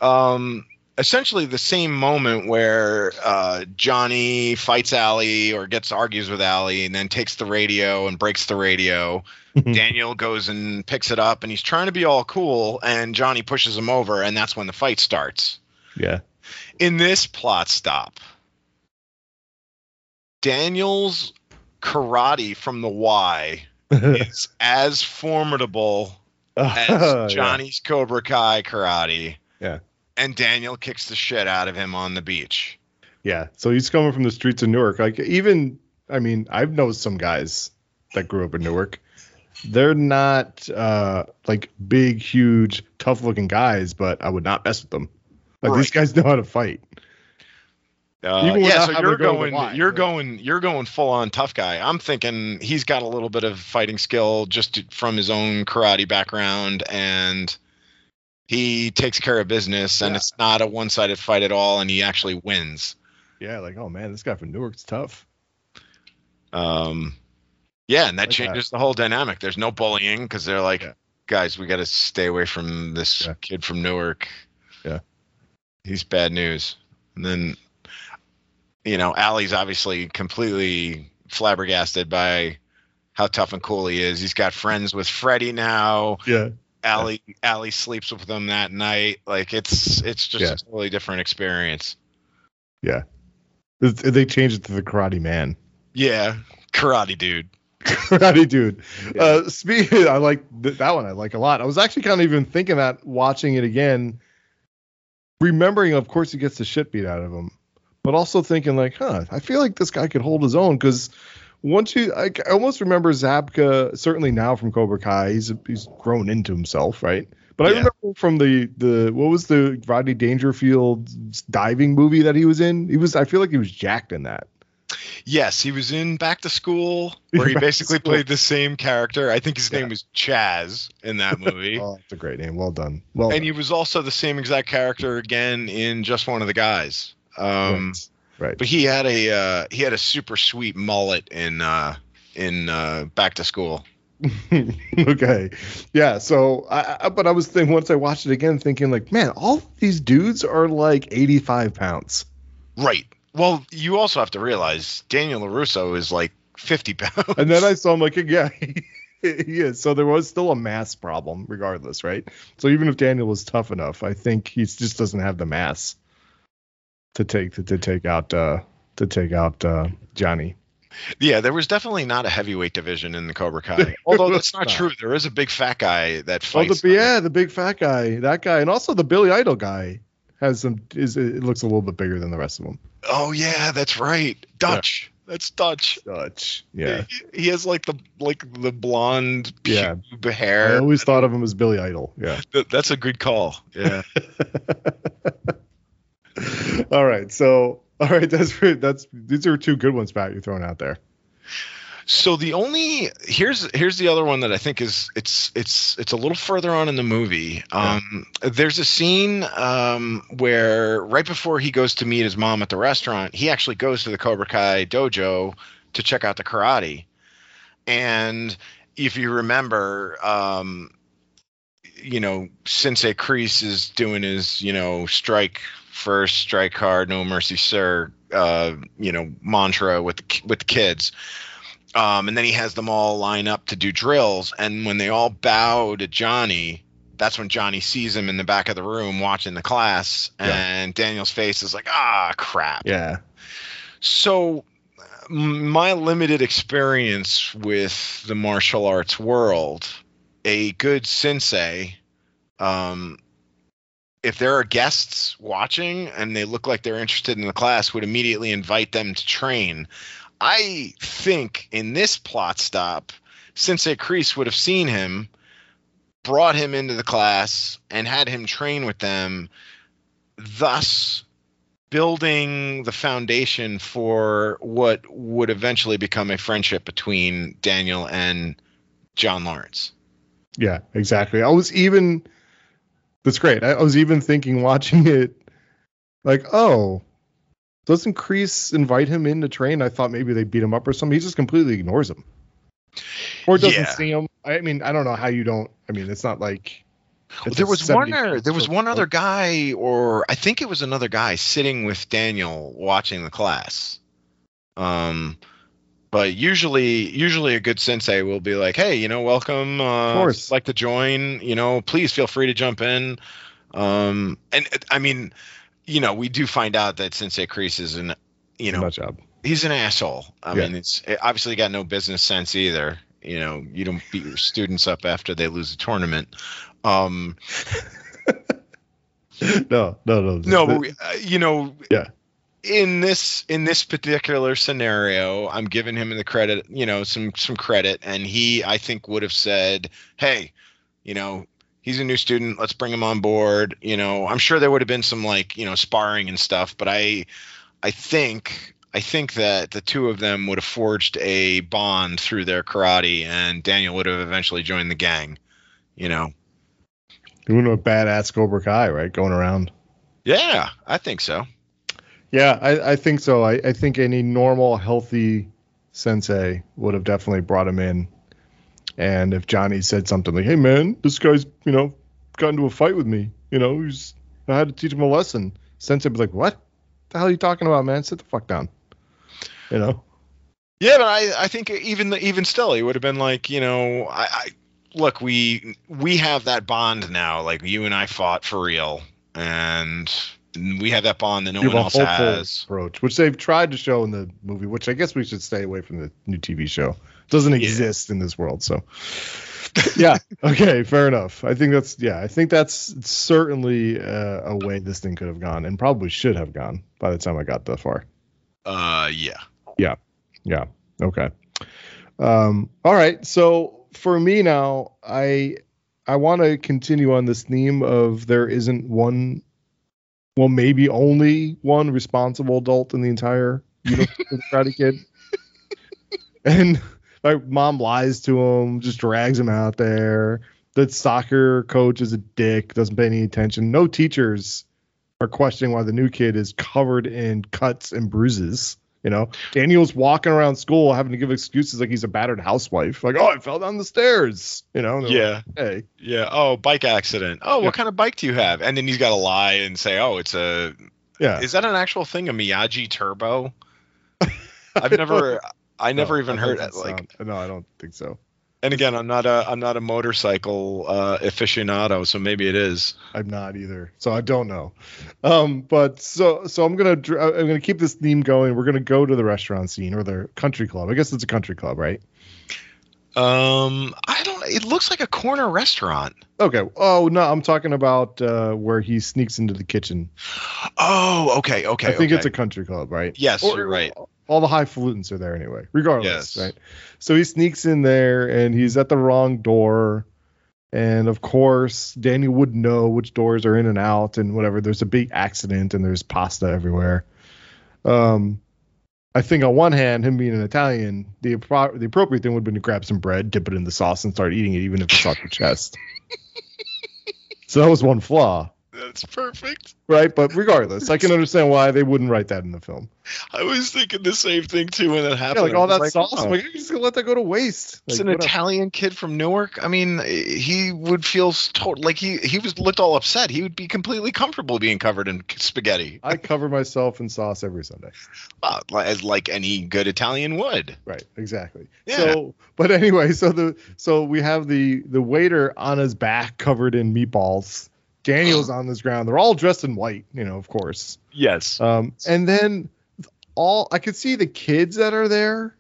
um, essentially the same moment where uh, Johnny fights Allie or gets argues with Allie and then takes the radio and breaks the radio. Daniel goes and picks it up and he's trying to be all cool and Johnny pushes him over and that's when the fight starts. Yeah. In this plot stop, Daniel's karate from the Y *laughs* is as formidable *laughs* as Yeah. Johnny's Cobra Kai karate. Yeah. And Daniel kicks the shit out of him on the beach. Yeah. So he's coming from the streets of Newark. Like even I mean, I've known some guys that grew up in Newark. They're not uh, like big, huge, tough-looking guys, but I would not mess with them. Like these guys know how to fight. Uh, yeah, so you're to go to the going, line, you're right? going, you're going full on tough guy. I'm thinking he's got a little bit of fighting skill just to- from his own karate background, and he takes care of business, and Yeah. it's not a one-sided fight at all, and he actually wins. Yeah, like oh man, this guy from Newark's tough. Um, yeah, and that Like that. changes the whole dynamic. There's no bullying because they're like, Yeah. guys, we got to stay away from this Yeah. kid from Newark. Yeah. he's bad news. And then, you know, Allie's obviously completely flabbergasted by how tough and cool he is. He's got friends with Freddie now. Yeah, Allie Allie sleeps with them that night. Like it's it's just Yeah. a totally different experience. It's- they changed it to the Karate Man. Yeah, karate dude. *laughs* Karate dude. Yeah. Uh, speaking, *laughs* I like th- that one. I like a lot. I was actually kind of even thinking that watching it again, remembering, of course, he gets the shit beat out of him, but also thinking like, huh, I feel like this guy could hold his own because once you, I, I almost remember Zabka. Certainly now from Cobra Kai, he's he's grown into himself, right? But I remember from the the what was the Rodney Dangerfield diving movie that he was in? He was I feel like he was jacked in that. Yes, he was in Back to School *laughs* where he Back basically played the same character. I think his Yeah. name was Chaz in that movie. *laughs* Oh, that's a great name. Well done. Well and done. he was also the same exact character again in Just One of the Guys. Um, right. Right. but he had a uh, he had a super sweet mullet in uh, in uh, Back to School. *laughs* okay. Yeah. So, I, I, but I was thinking once I watched it again, thinking like, man, all these dudes are like 85 pounds. Right. Well, you also have to realize Daniel Larusso is like 50 pounds. And then I saw him like, yeah, *laughs* he is. So there was still a mass problem, regardless, right? So even if Daniel was tough enough, I think he just doesn't have the mass to take to, to take out uh to take out uh Johnny. yeah, there was definitely not a heavyweight division in the Cobra Kai. Although that's not *laughs* true. There is a big fat guy that Oh, fights. the yeah, the big fat guy, that guy, and also the Billy Idol guy has some. Is it looks a little bit bigger than the rest of them. Oh yeah, that's right. Dutch. That's Dutch. Dutch. Yeah. He, he has like the like the blonde Yeah. pube I always thought of him as Billy Idol. Yeah. Th- that's a good call. Yeah. *laughs* *laughs* all right. So, *laughs* all right. That's that's these are two good ones, Pat. You're throwing out there. so the only here's here's the other one that I think is it's it's it's a little further on in the movie. Um, there's a scene um, where right before he goes to meet his mom at the restaurant, he actually goes to the Cobra Kai dojo to check out the karate. And if you remember, um, you know, Sensei Kreese is doing his, you know, strike first, strike hard, no mercy, sir, uh, you know, mantra with the, with the kids. Um, and then he has them all line up to do drills. And when they all bow to Johnny, that's when Johnny sees him in the back of the room watching the class. Yeah. And Daniel's face is like, ah, crap. Yeah. So, my limited experience with the martial arts world, a good sensei, um, if there are guests watching and they look like they're interested in the class, would immediately invite them to train. I think in this plot stop, Sensei Kreese would have seen him, brought him into the class, and had him train with them, thus building the foundation for what would eventually become a friendship between Daniel and John Lawrence. Yeah. Exactly. I was even. That's great. I, I was even thinking watching *laughs* it, like, oh, doesn't Kreese invite him in to train? I thought maybe they beat him up or something. He just completely ignores him, or doesn't Yeah. see him. I mean, I don't know how you don't. I mean, it's not like. it's there was one 70 other, there was one other guy or I think it was another guy sitting with Daniel watching the class. Um but usually usually a good sensei will be like, "Hey, you know, welcome uh course. if like to join, you know, please feel free to jump in." Um and I mean, you know, we do find out that Sensei Kreese is an you know, job. he's an asshole. I Yeah. mean, it's it obviously got no business sense either. You know, you don't beat your students up after they lose a tournament. Um, *laughs* no, no, no. no, but we, uh, you know, Yeah. In this in this particular scenario, I'm giving him the credit, you know, some some credit, and he I think would have said, "Hey, you know, he's a new student. Let's bring him on board." You know, I'm sure there would have been some like you know sparring and stuff, but I I think I think that the two of them would have forged a bond through their karate, and Daniel would have eventually joined the gang. You know. Doing a badass Cobra Kai, right? Going around. Yeah, I think so. Yeah, I, I think so. I, I think any normal, healthy sensei would have definitely brought him in. And if Johnny said something like, "Hey, man, this guy's you know got into a fight with me. You know, he's I had to teach him a lesson," sensei would be like, "What? The hell are you talking about, man? Sit the fuck down." You know. Yeah, but I, I think even the, even still, he would have been like, you know, I, I look, we we have that bond now. Like you and I fought for real, and we have that bond that no You one else has. approach, which they've tried to show in the movie, which I guess we should stay away from the new TV show. It doesn't Yeah. exist in this world, so yeah. *laughs* Okay, fair enough. I think that's yeah. I think that's certainly uh, a way this thing could have gone, and probably should have gone by the time I got that far. Uh, yeah. yeah. Yeah. Okay. Um, all right. So for me now, I I want to continue on this theme of there isn't one, well, maybe only one responsible adult in the entire universe of the Karate Kid, and my mom lies to him, just drags him out there. The soccer coach is a dick, doesn't pay any attention. No teachers are questioning why the new kid is covered in cuts and bruises. You know, Daniel's walking around school having to give excuses like he's a battered housewife. Like, oh, I fell down the stairs. You know, Yeah. like, hey, Yeah. Oh, bike accident. Oh, Yeah. what kind of bike do you have? And then he's got to lie and say, oh, it's a. yeah. Is that an actual thing? A Miyagi Turbo? *laughs* I've never. I never No, even that heard doesn't like. no, I don't think so. And again, I'm not a. I'm not a motorcycle uh, aficionado, so maybe it is. I'm not either, so I don't know. Um, but so so I'm gonna uh, I'm gonna keep this theme going. We're gonna go to the restaurant scene or the country club. I guess it's a country club, right? Um, I don't. It looks like a corner restaurant. Okay. Oh no, I'm talking about uh, where he sneaks into the kitchen. Oh, okay, okay. I think okay. it's a country club, right? Yes, Or- you're right. All the highfalutins are there anyway, regardless, Yes. right? So he sneaks in there and he's at the wrong door. And of course, Daniel would know which doors are in and out and whatever. There's a big accident and there's pasta everywhere. Um, I think on one hand, him being an Italian, the appro- the appropriate thing would have been to grab some bread, dip it in the sauce, and start eating it, even if it's off your chest. *laughs* So that was one flaw, That's perfect. right? But regardless, I can understand why they wouldn't write that in the film. I was thinking the same thing too when it happened. Yeah, like all was that sauce. oh, like, you're just gonna let that go to waste. it's Like, an. Italian kid from Newark. I mean, he would feel total like he he was looked all upset. He would be completely comfortable being covered in spaghetti, I cover myself in sauce every Sunday. uh, as like any good Italian would. Right, exactly. Yeah. So, but anyway, so the so we have the the waiter on his back covered in meatballs. Daniel's on this ground. They're all dressed in white, you know, of course. Yes. Um, and then all I could see the kids that are there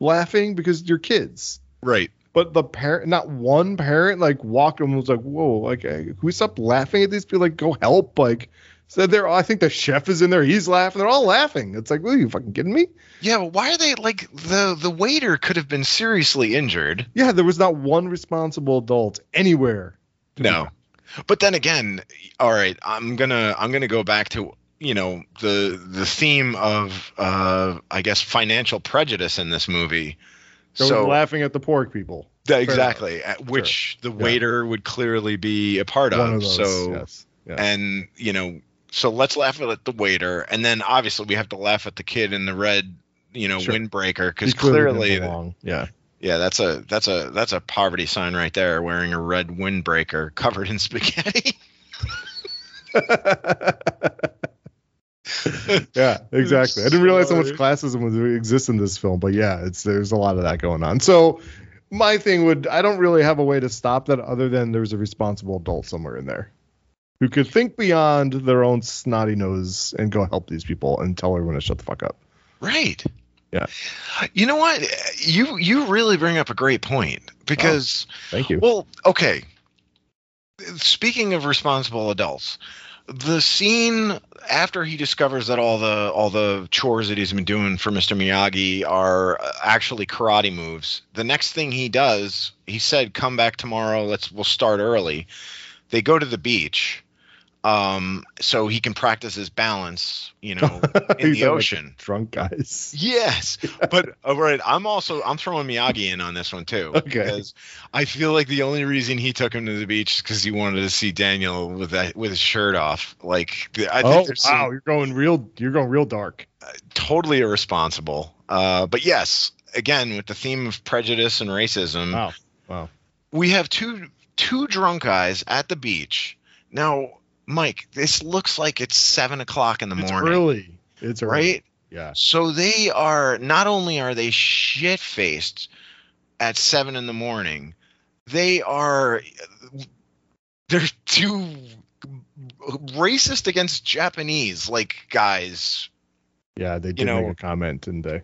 laughing because they're kids. Right. But the parent, not one parent, like walked and was like, "Whoa, like, can we stop laughing at these people? Like, go help!" Like, so they're. I think the chef is in there. He's laughing. They're all laughing. It's like, "Are you fucking kidding me?" Yeah. But why are they like the the waiter could have been seriously injured? Yeah, there was not one responsible adult anywhere. No. But then again, all right, I'm gonna I'm gonna go back to you know the the theme of uh I guess financial prejudice in this movie. So, So laughing at the pork people. Yeah, exactly, at which the Yeah. waiter would clearly be a part of. of those. so yes. Yeah. and you know, so let's laugh at the waiter, and then obviously we have to laugh at the kid in the red, you know, Sure. windbreaker because clearly clearly. Yeah. Yeah, that's a that's a that's a poverty sign right there, wearing a red windbreaker *laughs* covered in spaghetti. *laughs* yeah, exactly. I didn't realize how much classism would exist in this film, but yeah, it's there's a lot of that going on. So my thing would I don't really have a way to stop that other than there's a responsible adult somewhere in there who could think beyond their own snotty nose and go help these people and tell everyone to shut the fuck up. Right. Yeah. You know what? You you really bring up a great point because Thank you. well, okay. Speaking of responsible adults, the scene after he discovers that all the all the chores that he's been doing for Mr. Miyagi are uh, actually karate moves. The next thing he does, he said, "Come back tomorrow. Let's we'll start early." They go to the beach, um, so he can practice his balance. You know, *laughs* in the like ocean. drunk guys. Yes, *laughs* but all right, I'm also I'm throwing Miyagi in on this one too. Okay. Because I feel like the only reason he took him to the beach is because he wanted to see Daniel with that with his shirt off. Like I think oh some- wow, you're going real. You're going real dark. totally irresponsible. Uh, but yes, again with the theme of prejudice and racism, Wow. Wow. we have two two drunk guys at the beach. Now, Mike, this looks like it's seven o'clock in the morning. It's morning, early. It's early. right? Yeah. So they are not only are they shit faced at seven in the morning, they are they're too racist against Japanese like guys. Yeah. They did know- make a comment, didn't they?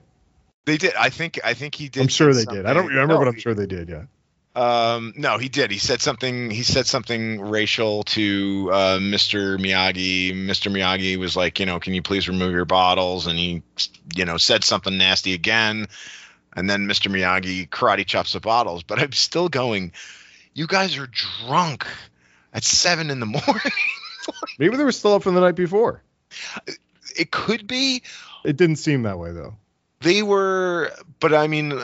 They did. I think. I think he did. I'm sure they did. I don't remember, No, but I'm sure they did. Yeah. Um, no, he did. He said something. He said something racial to uh, Mr. Miyagi. Mr. Miyagi was like, you know, can you please remove your bottles? And he, you know, said something nasty again. And then Mr. Miyagi karate chops the bottles. But I'm still going. You guys are drunk at seven in the *laughs* morning. Maybe they were still up from the night before. it could be. It didn't seem that way though. They were, but I mean,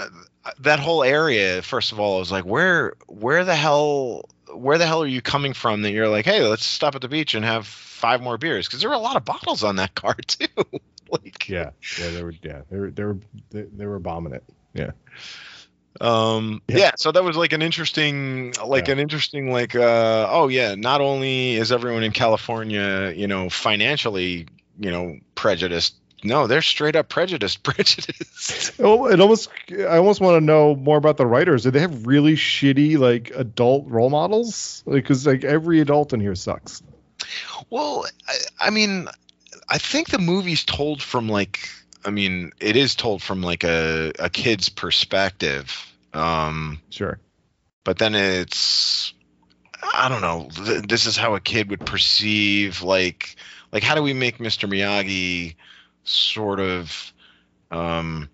that whole area. First of all, I was like, where, where the hell, where the hell are you coming from? That you're like, hey, let's stop at the beach and have five more beers because there were a lot of bottles on that *laughs* car too. *laughs* like, Yeah. Yeah. They were. Yeah. They were. They were. They, they were bombing it. Yeah. um, Yeah. yeah. So that was like an interesting, like Yeah. an interesting, like, uh, oh yeah. Not only is everyone in California, you know, financially, you know, prejudiced. No, they're straight up prejudiced. *laughs* Prejudiced. Oh, it almost. I almost want to know more about the writers. Did they have really shitty like adult role models? Because like every adult in here sucks. Well, I, I mean, I think the movie's told from like, I mean, it is told from like a a kid's perspective. Um, Sure. but then it's, I don't know. Th- this is how a kid would perceive like, like how do we make Mr. Miyagi sort of um,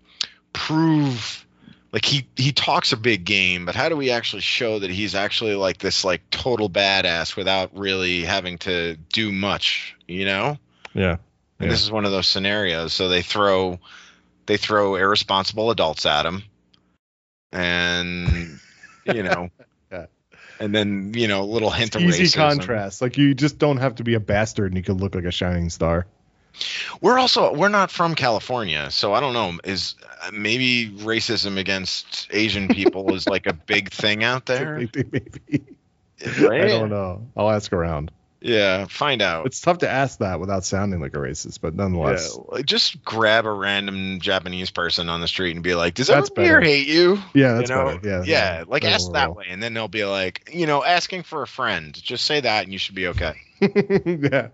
prove like he he talks a big game, but how do we actually show that he's actually like this like total badass without really having to do much, you know? Yeah. And Yeah. this is one of those scenarios. So they throw they throw irresponsible adults at him, and you know, *laughs* Yeah. and then you know, a little hint of Easy racism. contrast. Like you just don't have to be a bastard and you could look like a shining star. We're also we're not from California, so I don't know. Is uh, maybe racism against Asian people is like a big thing out *laughs* there? Maybe. maybe. Right? I don't know. I'll ask around. Yeah, find out. It's tough to ask that without sounding like a racist, but nonetheless. Yeah, just grab a random Japanese person on the street and be like, "Does That's everyone here hate you?" Yeah, that's you know? better. Yeah. yeah, like ask that way, and then they'll be like, you know, asking for a friend. Just say that, and you should be okay. *laughs* yeah.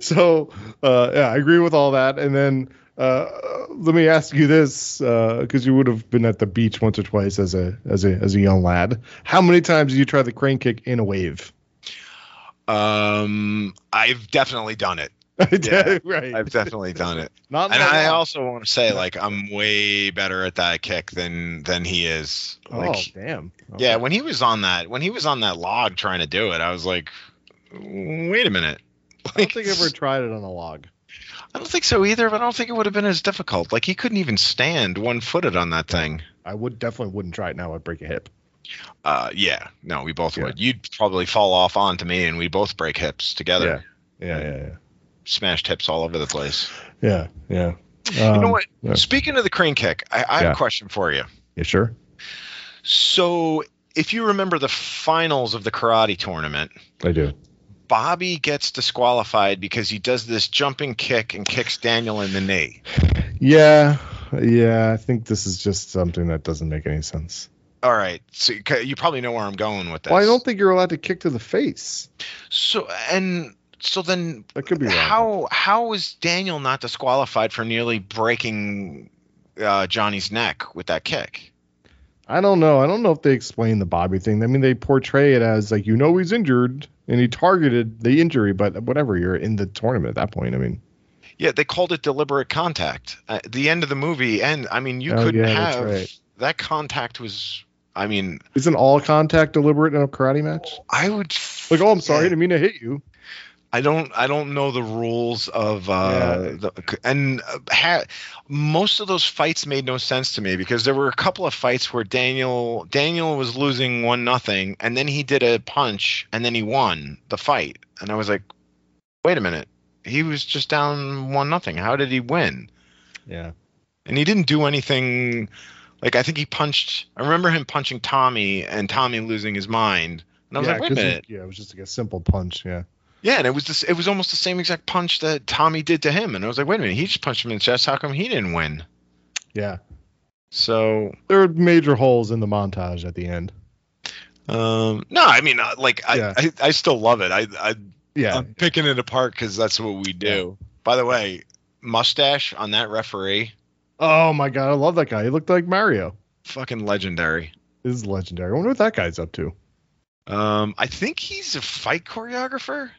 So, uh, yeah, I agree with all that. And then uh, let me ask you this, because you would have been at the beach once or twice as a as a as a young lad. How many times did you try the crane kick in a wave? Um, I've definitely done it. *laughs* Yeah, right. I've definitely done it, *laughs* Not and I long. also want to say, like, I'm way better at that kick than than he is. Like, oh damn. yeah, when he was on that, when he was on that log trying to do it, I was like, wait a minute. I don't think I ever *laughs* tried it on a log. I don't think so either, but I don't think it would have been as difficult. Like he couldn't even stand one footed on that thing. I would definitely wouldn't try it now. I'd break a hip. Uh, yeah, no, we both Yeah. would. You'd probably fall off onto me, and we both break hips together. Yeah, yeah, yeah, Smashed hips all over the place. yeah, yeah. you know Um, what? yeah. Speaking of the crane kick, I, I have a question for you. Yeah, sure? So, if you remember the finals of the karate tournament, I do. Bobby gets disqualified because he does this jumping kick and kicks Daniel in the knee. Yeah, yeah. I think this is just something that doesn't make any sense. All right, so you probably know where I'm going with this. Well, I don't think you're allowed to kick to the face. So and so then That could be wrong. how how was Daniel not disqualified for nearly breaking uh, Johnny's neck with that kick? I don't know. I don't know if they explain the Bobby thing. I mean, they portray it as like you know he's injured, and he targeted the injury. But whatever, you're in the tournament at that point. I mean, Yeah, they called it deliberate contact. At the end of the movie, and I mean, you Oh, couldn't yeah, have right. that contact was. I mean, isn't all contact deliberate in a karate match? I would Like, oh, I'm sorry, I didn't mean to hit you. I don't I don't know the rules of uh Yeah. the, and uh, ha, most of those fights made no sense to me because there were a couple of fights where Daniel Daniel was losing one nothing and then he did a punch and then he won the fight and I was like wait a minute he was just down one nothing how did he win Yeah. and he didn't do anything like I think he punched I remember him punching Tommy and Tommy losing his mind and I was yeah, like wait a 'cause he- minute yeah, it was just like a simple punch. Yeah. Yeah, and it was this. It was almost the same exact punch that Tommy did to him, and I was like, wait a minute, he just punched him in the chest. How come he didn't win? Yeah. So, There are major holes in the montage at the end. um, no, I mean, uh, like, I, Yeah. I, I still love it. I, I, Yeah. I'm picking it apart because that's what we do. By the way, mustache on that referee, oh my god, I love that guy. He looked like Mario. fucking legendary. This is legendary. I wonder what that guy's up to. Um, I think he's a fight choreographer.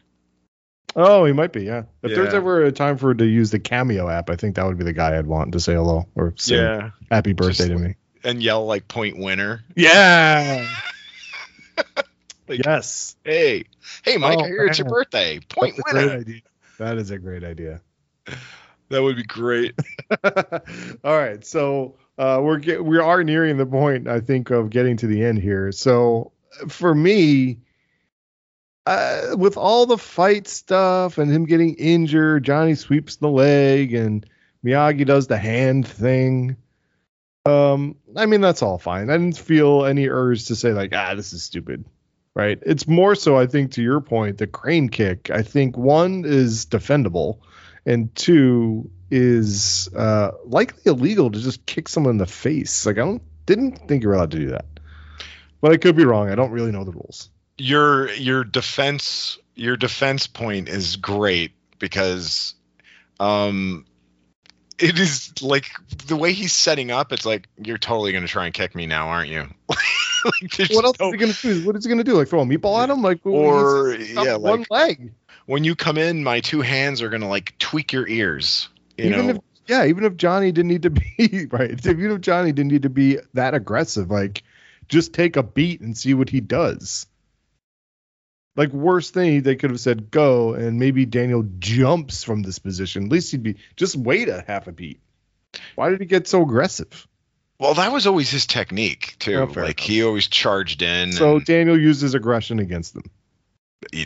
Oh, he might be. Yeah. If there's ever a time for to use the Cameo app, I think that would be the guy I'd want to say hello or say happy birthday Just to me. and yell like point winner. Yeah. *laughs* Like- yes. Hey, hey, Mike, Oh, I hear it's your birthday. Point That's winner. That is a great idea. *laughs* That would be great. *laughs* All right, so uh, we're get, we are nearing the point I think of getting to the end here. So for me, uh, with all the fight stuff and him getting injured, Johnny sweeps the leg and Miyagi does the hand thing. Um, I mean that's all fine. I didn't feel any urge to say like, ah, this is stupid. Right. It's more so I think to your point, the crane kick. I think one is defendable and two is uh, likely illegal to just kick someone in the face. Like I don't didn't think you were allowed to do that, but I could be wrong. I don't really know the rules. Your your defense your defense point is great because um it is like the way he's setting up it's like you're totally going to try and kick me now aren't you *laughs* like, What else no- is he gonna do? What is he gonna do? Like throw a meatball at him? Like Or, yeah, up one leg. when you come in my two hands are going to like tweak your ears you even know if yeah, even if Johnny didn't need to be *laughs* right, even if Johnny didn't need to be that aggressive, like just take a beat and see what he does. Like worst thing they could have said go and maybe Daniel jumps from this position. At least he'd be just wait a half a beat. Why did he get so aggressive? well that was always his technique too Oh, like he always charged in So Daniel uses aggression against them.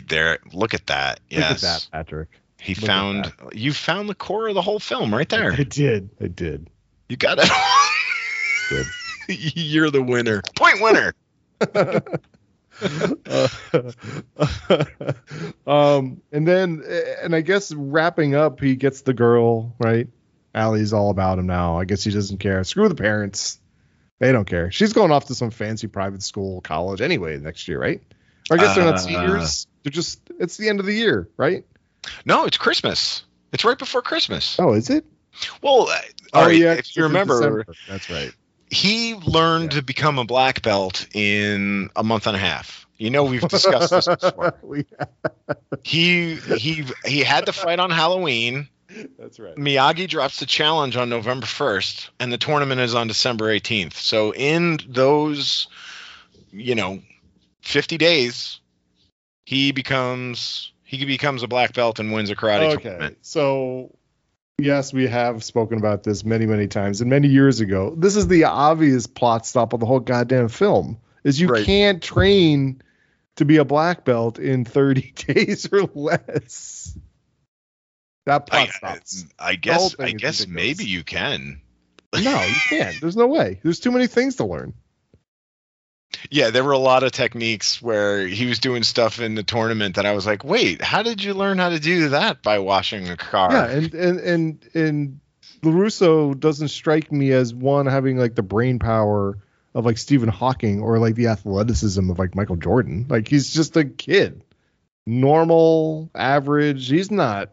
there look at that yes Look at that, Patrick. he Look found you found the core of the whole film right there I *laughs* did. I did. You got it. Good. *laughs* You're the winner. Point winner. *laughs* Uh, *laughs* um, and then, and I guess wrapping up, he gets the girl right. Allie's all about him now. I guess he doesn't care. Screw the parents; they don't care. She's going off to some fancy private school, college anyway next year, right? Or I guess they're Uh, not seniors. They're just it's the end of the year, right? No, it's Christmas. It's right before Christmas. Oh, is it? Well, uh, all right, if you remember, December. that's right. He learned Yeah. to become a black belt in a month and a half. You know, we've discussed this before. *laughs* He he he had the fight on Halloween. that's right. Miyagi drops the challenge on November 1st, and the tournament is on December 18th. So in those, you know, 50 days, he becomes he becomes a black belt and wins a karate okay. tournament. So, yes, we have spoken about this many, many times and many years ago. This is the obvious plot stop of the whole goddamn film: is you Right. can't train to be a black belt in 30 *laughs* days or less. That plot I, stops. I guess I guess ridiculous. maybe you can. No, you can't. There's no way. There's too many things to learn. Yeah, there were a lot of techniques where he was doing stuff in the tournament that I was like, wait, how did you learn how to do that by washing a car? Yeah, and and and and Larusso doesn't strike me as one having like the brain power of like Stephen Hawking or like the athleticism of like Michael Jordan. Like he's just a kid, normal, average. He's not.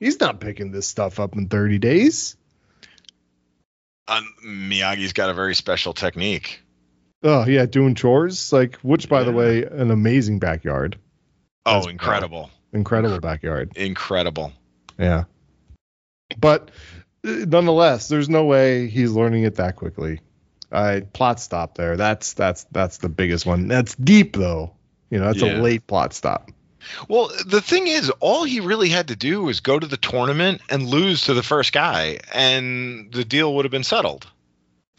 He's not picking this stuff up in 30 days. Um, Miyagi's got a very special technique. Oh yeah, doing chores. Like which, by the way, an amazing backyard. Oh, That's incredible. Incredible backyard. Incredible. Yeah. But uh, nonetheless, there's no way he's learning it that quickly. I plot stop there. That's that's that's the biggest one. That's deep though. You know, that's Yeah. a late plot stop. Well, the thing is, all he really had to do was go to the tournament and lose to the first guy, and the deal would have been settled.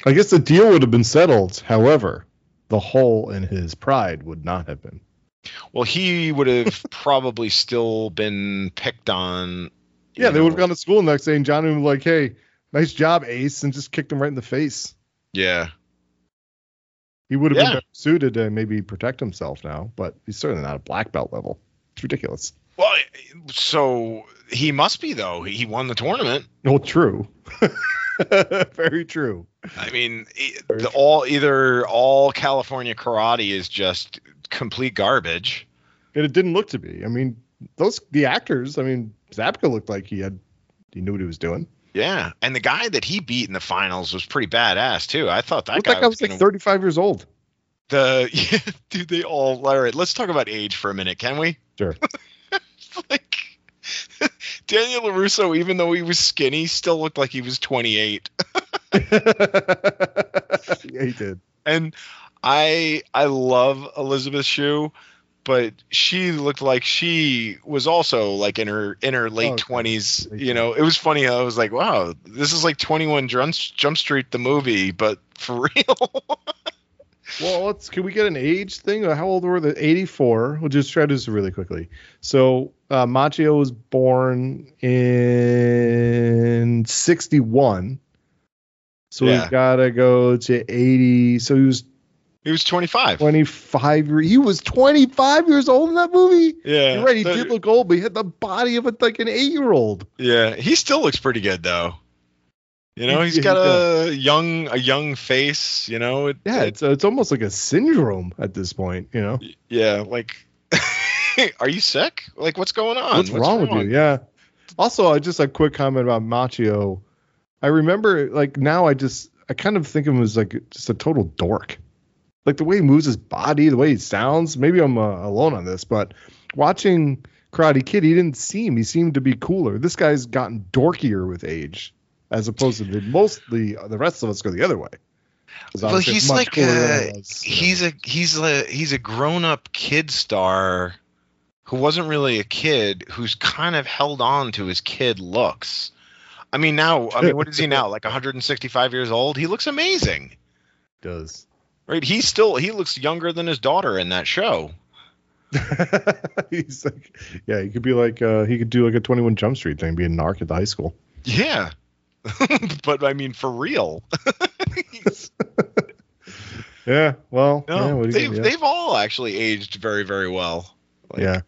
I guess the deal would have been settled. However, the hole in his pride would not have been. Well, he would have *laughs* probably still been picked on. Yeah, they would have gone to school next day, and Johnny would be like, "Hey, nice job, Ace," and just kicked him right in the face. Yeah. He would have Yeah. been suited to maybe protect himself now, but he's certainly not a black belt level. It's ridiculous. Well, so he must be though. He won the tournament. Well, true. *laughs* *laughs* Very true. I mean, Very the true. all either all California karate is just complete garbage. And it didn't look to be. I mean, those the actors. I mean, Zabka looked like he had he knew what he was doing. Yeah, and the guy that he beat in the finals was pretty badass too. I thought that Looked guy, like I was gonna- like 35 years old. the *laughs* yeah, dude. They all all right. Let's talk about age for a minute, can we? Sure. *laughs* like *laughs* Daniel Larusso, even though he was skinny, still looked like he was 28. *laughs* yeah, he did. And I I love Elizabeth Shue, but she looked like she was also like in her in her late Oh, twenties. You know, it was funny. I was like, wow, this is like Twenty One Jump Street the movie, but for *laughs* real. Well, let's can we get an age thing? How old were the 84. We'll just try to do this really quickly. So uh, Macchio was born in 61. So Yeah. we gotta go to 80. So he was he was twenty five. 25. year- He was 25 years old in that movie. Yeah, You're right. He the- did look old, but he had the body of a, like an eight year old. Yeah, he still looks pretty good though. You know, *laughs* he's he got a young a young face. You know, it, Yeah, it's it's almost like a syndrome at this point. You know, yeah. Like, *laughs* are you sick? Like, what's going on? what's, wrong, with you? Yeah. Also, uh, just a quick comment about Macchio. I remember, like now, I just I kind of think of him as like just a total dork. Like the way he moves his body, the way he sounds. Maybe I'm uh, alone on this, but watching Karate Kid, he didn't seem. He seemed to be cooler. This guy's gotten dorkier with age, as opposed to the mostly the rest of us go the other way. Well, he's like cooler than I was, you know. he's a he's a he's a grown up kid star who wasn't really a kid who's kind of held on to his kid looks. I mean now I mean what is he now like 165 years old? He looks amazing. does. Right? He's still he looks younger than his daughter in that show. *laughs* he's like, yeah, he could be like, uh, he could do like a 21 Jump Street thing, be a narc at the high school. Yeah. *laughs* but I mean for real. *laughs* Yeah, well, yeah, no, what they've? Yeah. they've all actually aged very very well. Like, yeah,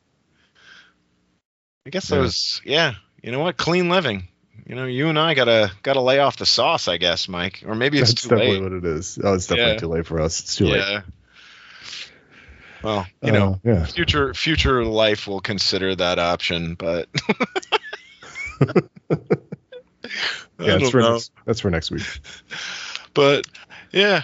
I guess Yeah. those yeah, you know what? Clean living. You know, you and I gotta gotta lay off the sauce, I guess, Mike. Or maybe it's that's too definitely late. what it is. Oh, it's definitely Yeah. too late for us. It's too late. yeah. Well, you know, Uh, yeah. future future life will consider that option, but *laughs* *laughs* Yeah, that's for next, that's for next week. *laughs* But yeah,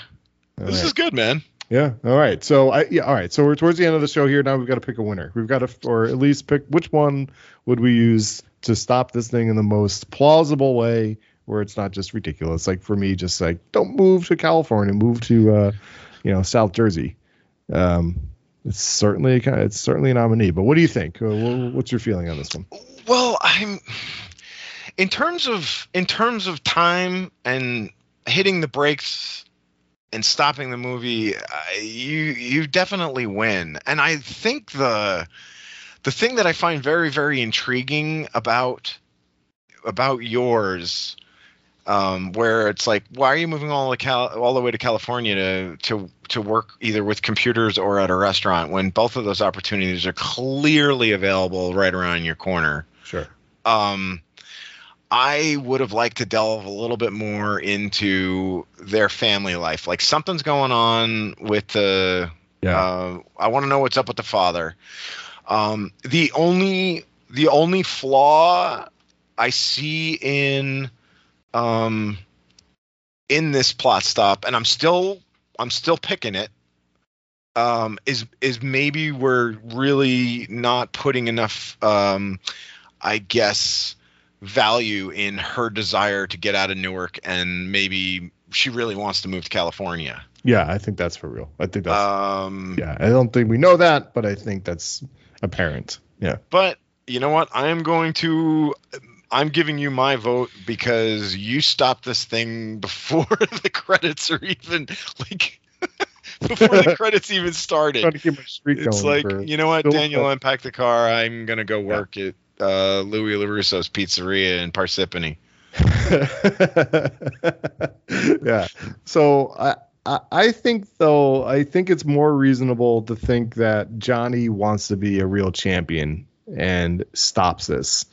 All this right. is good, man. Yeah. All right. So I yeah. All right. So we're towards the end of the show here. Now we've got to pick a winner. We've got to, or at least pick which one would we use to stop this thing in the most plausible way, where it's not just ridiculous. Like for me, just like don't move to California, move to, uh, you know, South Jersey. Um, it's certainly a, it's certainly a nominee. But what do you think? Uh, What's your feeling on this one? Well, I'm in terms of in terms of time and hitting the brakes and stopping the movie. You you definitely win, and I think the the thing that I find very very intriguing about about yours. Um, where it's like, why are you moving all the Cal- all the way to California to to to work either with computers or at a restaurant when both of those opportunities are clearly available right around your corner? Sure. um, I would have liked to delve a little bit more into their family life. Like something's going on with the. Yeah. Uh, I want to know what's up with the father. Um, the only the only flaw I see in um, in this plot stop, and I'm still I'm still picking it, um, is is maybe we're really not putting enough, um, I guess, value in her desire to get out of Newark, and maybe she really wants to move to California. Yeah, I think that's for real. I think that's Um, yeah. I don't think we know that, but I think that's apparent. Yeah. But you know what? I am going to. I'm giving you my vote because you stopped this thing *laughs* before the credits are even like *laughs* before the *laughs* credits even trying started. to keep my streak It's like you know what, Daniel, unpack the car. I'm gonna go work at uh, Louis Larusso's Pizzeria in Parsippany. *laughs* yeah. So I, I I think though I think it's more reasonable to think that Johnny wants to be a real champion and stops this.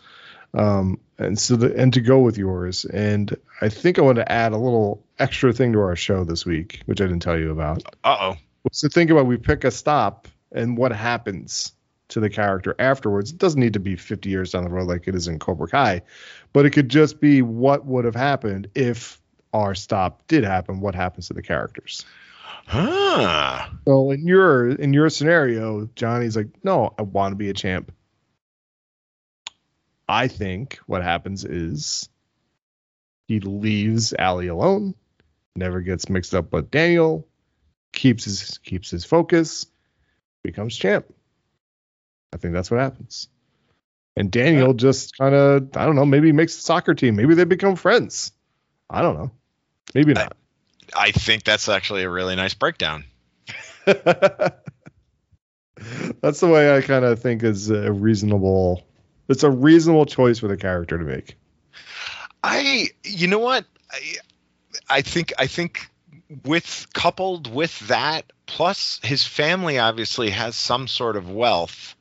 Um, and so the, and to go with yours. And I think I want to add a little extra thing to our show this week, which I didn't tell you about. Uh oh. So think about we pick a stop and what happens to the character afterwards. It doesn't need to be 50 years down the road like it is in Cobra Kai, but it could just be what would have happened if our stop did happen. What happens to the characters? Huh. So in your in your scenario, Johnny's like, no, I want to be a champ. I think what happens is he leaves Ali alone, never gets mixed up with Daniel, keeps his keeps his focus, becomes champ. I think that's what happens. And Daniel just kind of, I don't know, maybe makes the soccer team. Maybe they become friends. I don't know. Maybe not. I think that's actually a really nice breakdown. *laughs* That's the way I kind of think is a reasonable. It's a reasonable choice for the character to make. I, you know what? I, I think, I think with coupled with that, plus his family obviously has some sort of wealth.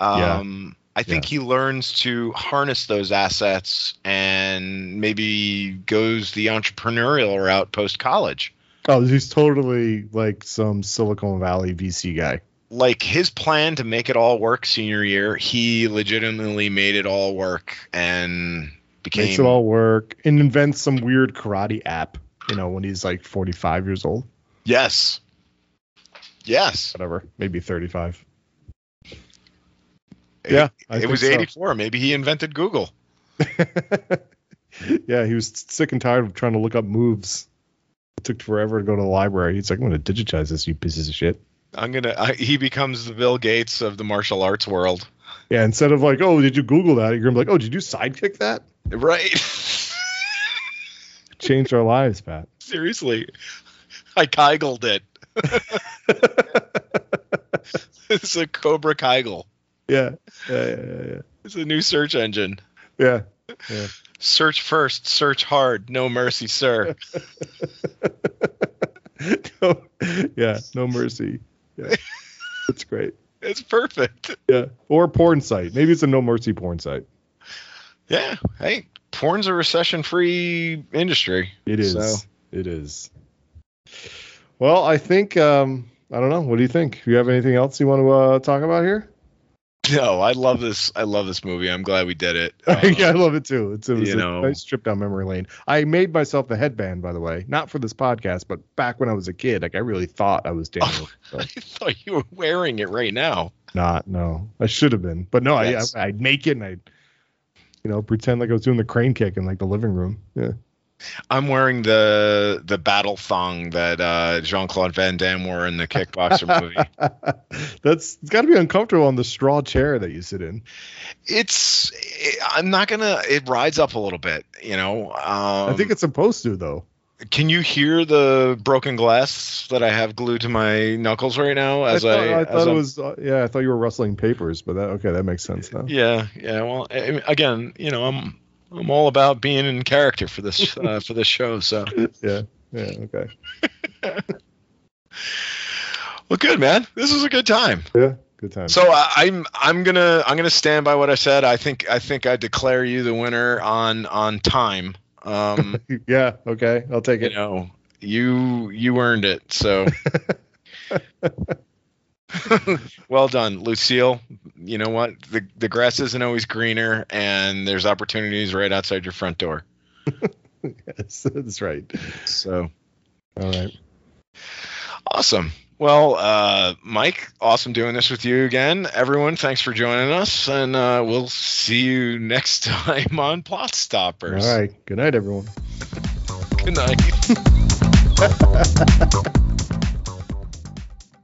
Yeah. Um, I think he learns to harness those assets and maybe goes the entrepreneurial route post college. Oh, he's totally like some Silicon Valley VC guy. Like his plan to make it all work senior year, he legitimately made it all work and became Makes it all work and invents some weird karate app. You know, when he's like 45 years old, yes, yes. whatever, maybe 35. Yeah, I it was so. 84. Maybe he invented Google. *laughs* yeah, he was sick and tired of trying to look up moves. It took forever to go to the library. He's like, I'm going to digitize this, you pieces of shit. I'm gonna. I, he becomes the Bill Gates of the martial arts world. Yeah, instead of like, oh, did you Google that? You're gonna be like, oh, did you sidekick that? Right. *laughs* Changed our lives, Pat. Seriously, I keigled it. *laughs* it's a Cobra Keigel. Yeah, yeah, yeah, It's a new search engine. yeah. yeah. *laughs* Search first, search hard, no mercy, sir. *laughs* no, yeah, no mercy. Yeah, that's great. It's perfect. Yeah, or porn site. Maybe it's a no mercy porn site. Yeah. Hey, porn's a recession-free industry. It is. So- It is. Well, I think um, I don't know. What do you think? Do you have anything else you want to uh, talk about here? No, I love this. I love this movie. I'm glad we did it. yeah, *laughs* I um, love it too. It's, it was a know. nice trip down memory lane. I made myself the headband, by the way, not for this podcast, but back when I was a kid. Like I really thought I was Daniel. So, *laughs* I thought you were wearing it right now. not, no, I should have been, but no, Yes. I, I I'd make it and I'd, you know, pretend like I was doing the crane kick in like the living room. Yeah. I'm wearing the the battle thong that uh, Jean Claude Van Damme wore in the Kickboxer *laughs* movie. That's it's got to be uncomfortable on the straw chair that you sit in. It's I'm not gonna. It rides up a little bit, you know. Um, I think it's supposed to though. Can you hear the broken glass that I have glued to my knuckles right now? As I I, thought, I as thought it I'm- was uh, yeah. I thought you were rustling papers, but that okay, that makes sense now. Yeah, yeah. Well, I again, you know, I'm I'm all about being in character for this uh, *laughs* for this show. So, Yeah, yeah, okay, *laughs* well, good man. This was a good time. yeah, good time. So uh, I'm I'm gonna I'm gonna stand by what I said. I think I think I declare you the winner on on time. Um, *laughs* yeah, okay, I'll take you it. know, you you earned it. So. well done, Lucille. You know what? The the grass isn't always greener, and there's opportunities right outside your front door. *laughs* Yes, that's right. So All right. awesome. Well, uh, Mike, awesome doing this with you again. Everyone, thanks for joining us, and uh, we'll see you *laughs* next time on Plot Stoppers. All right. Good night, everyone. Good night. *laughs*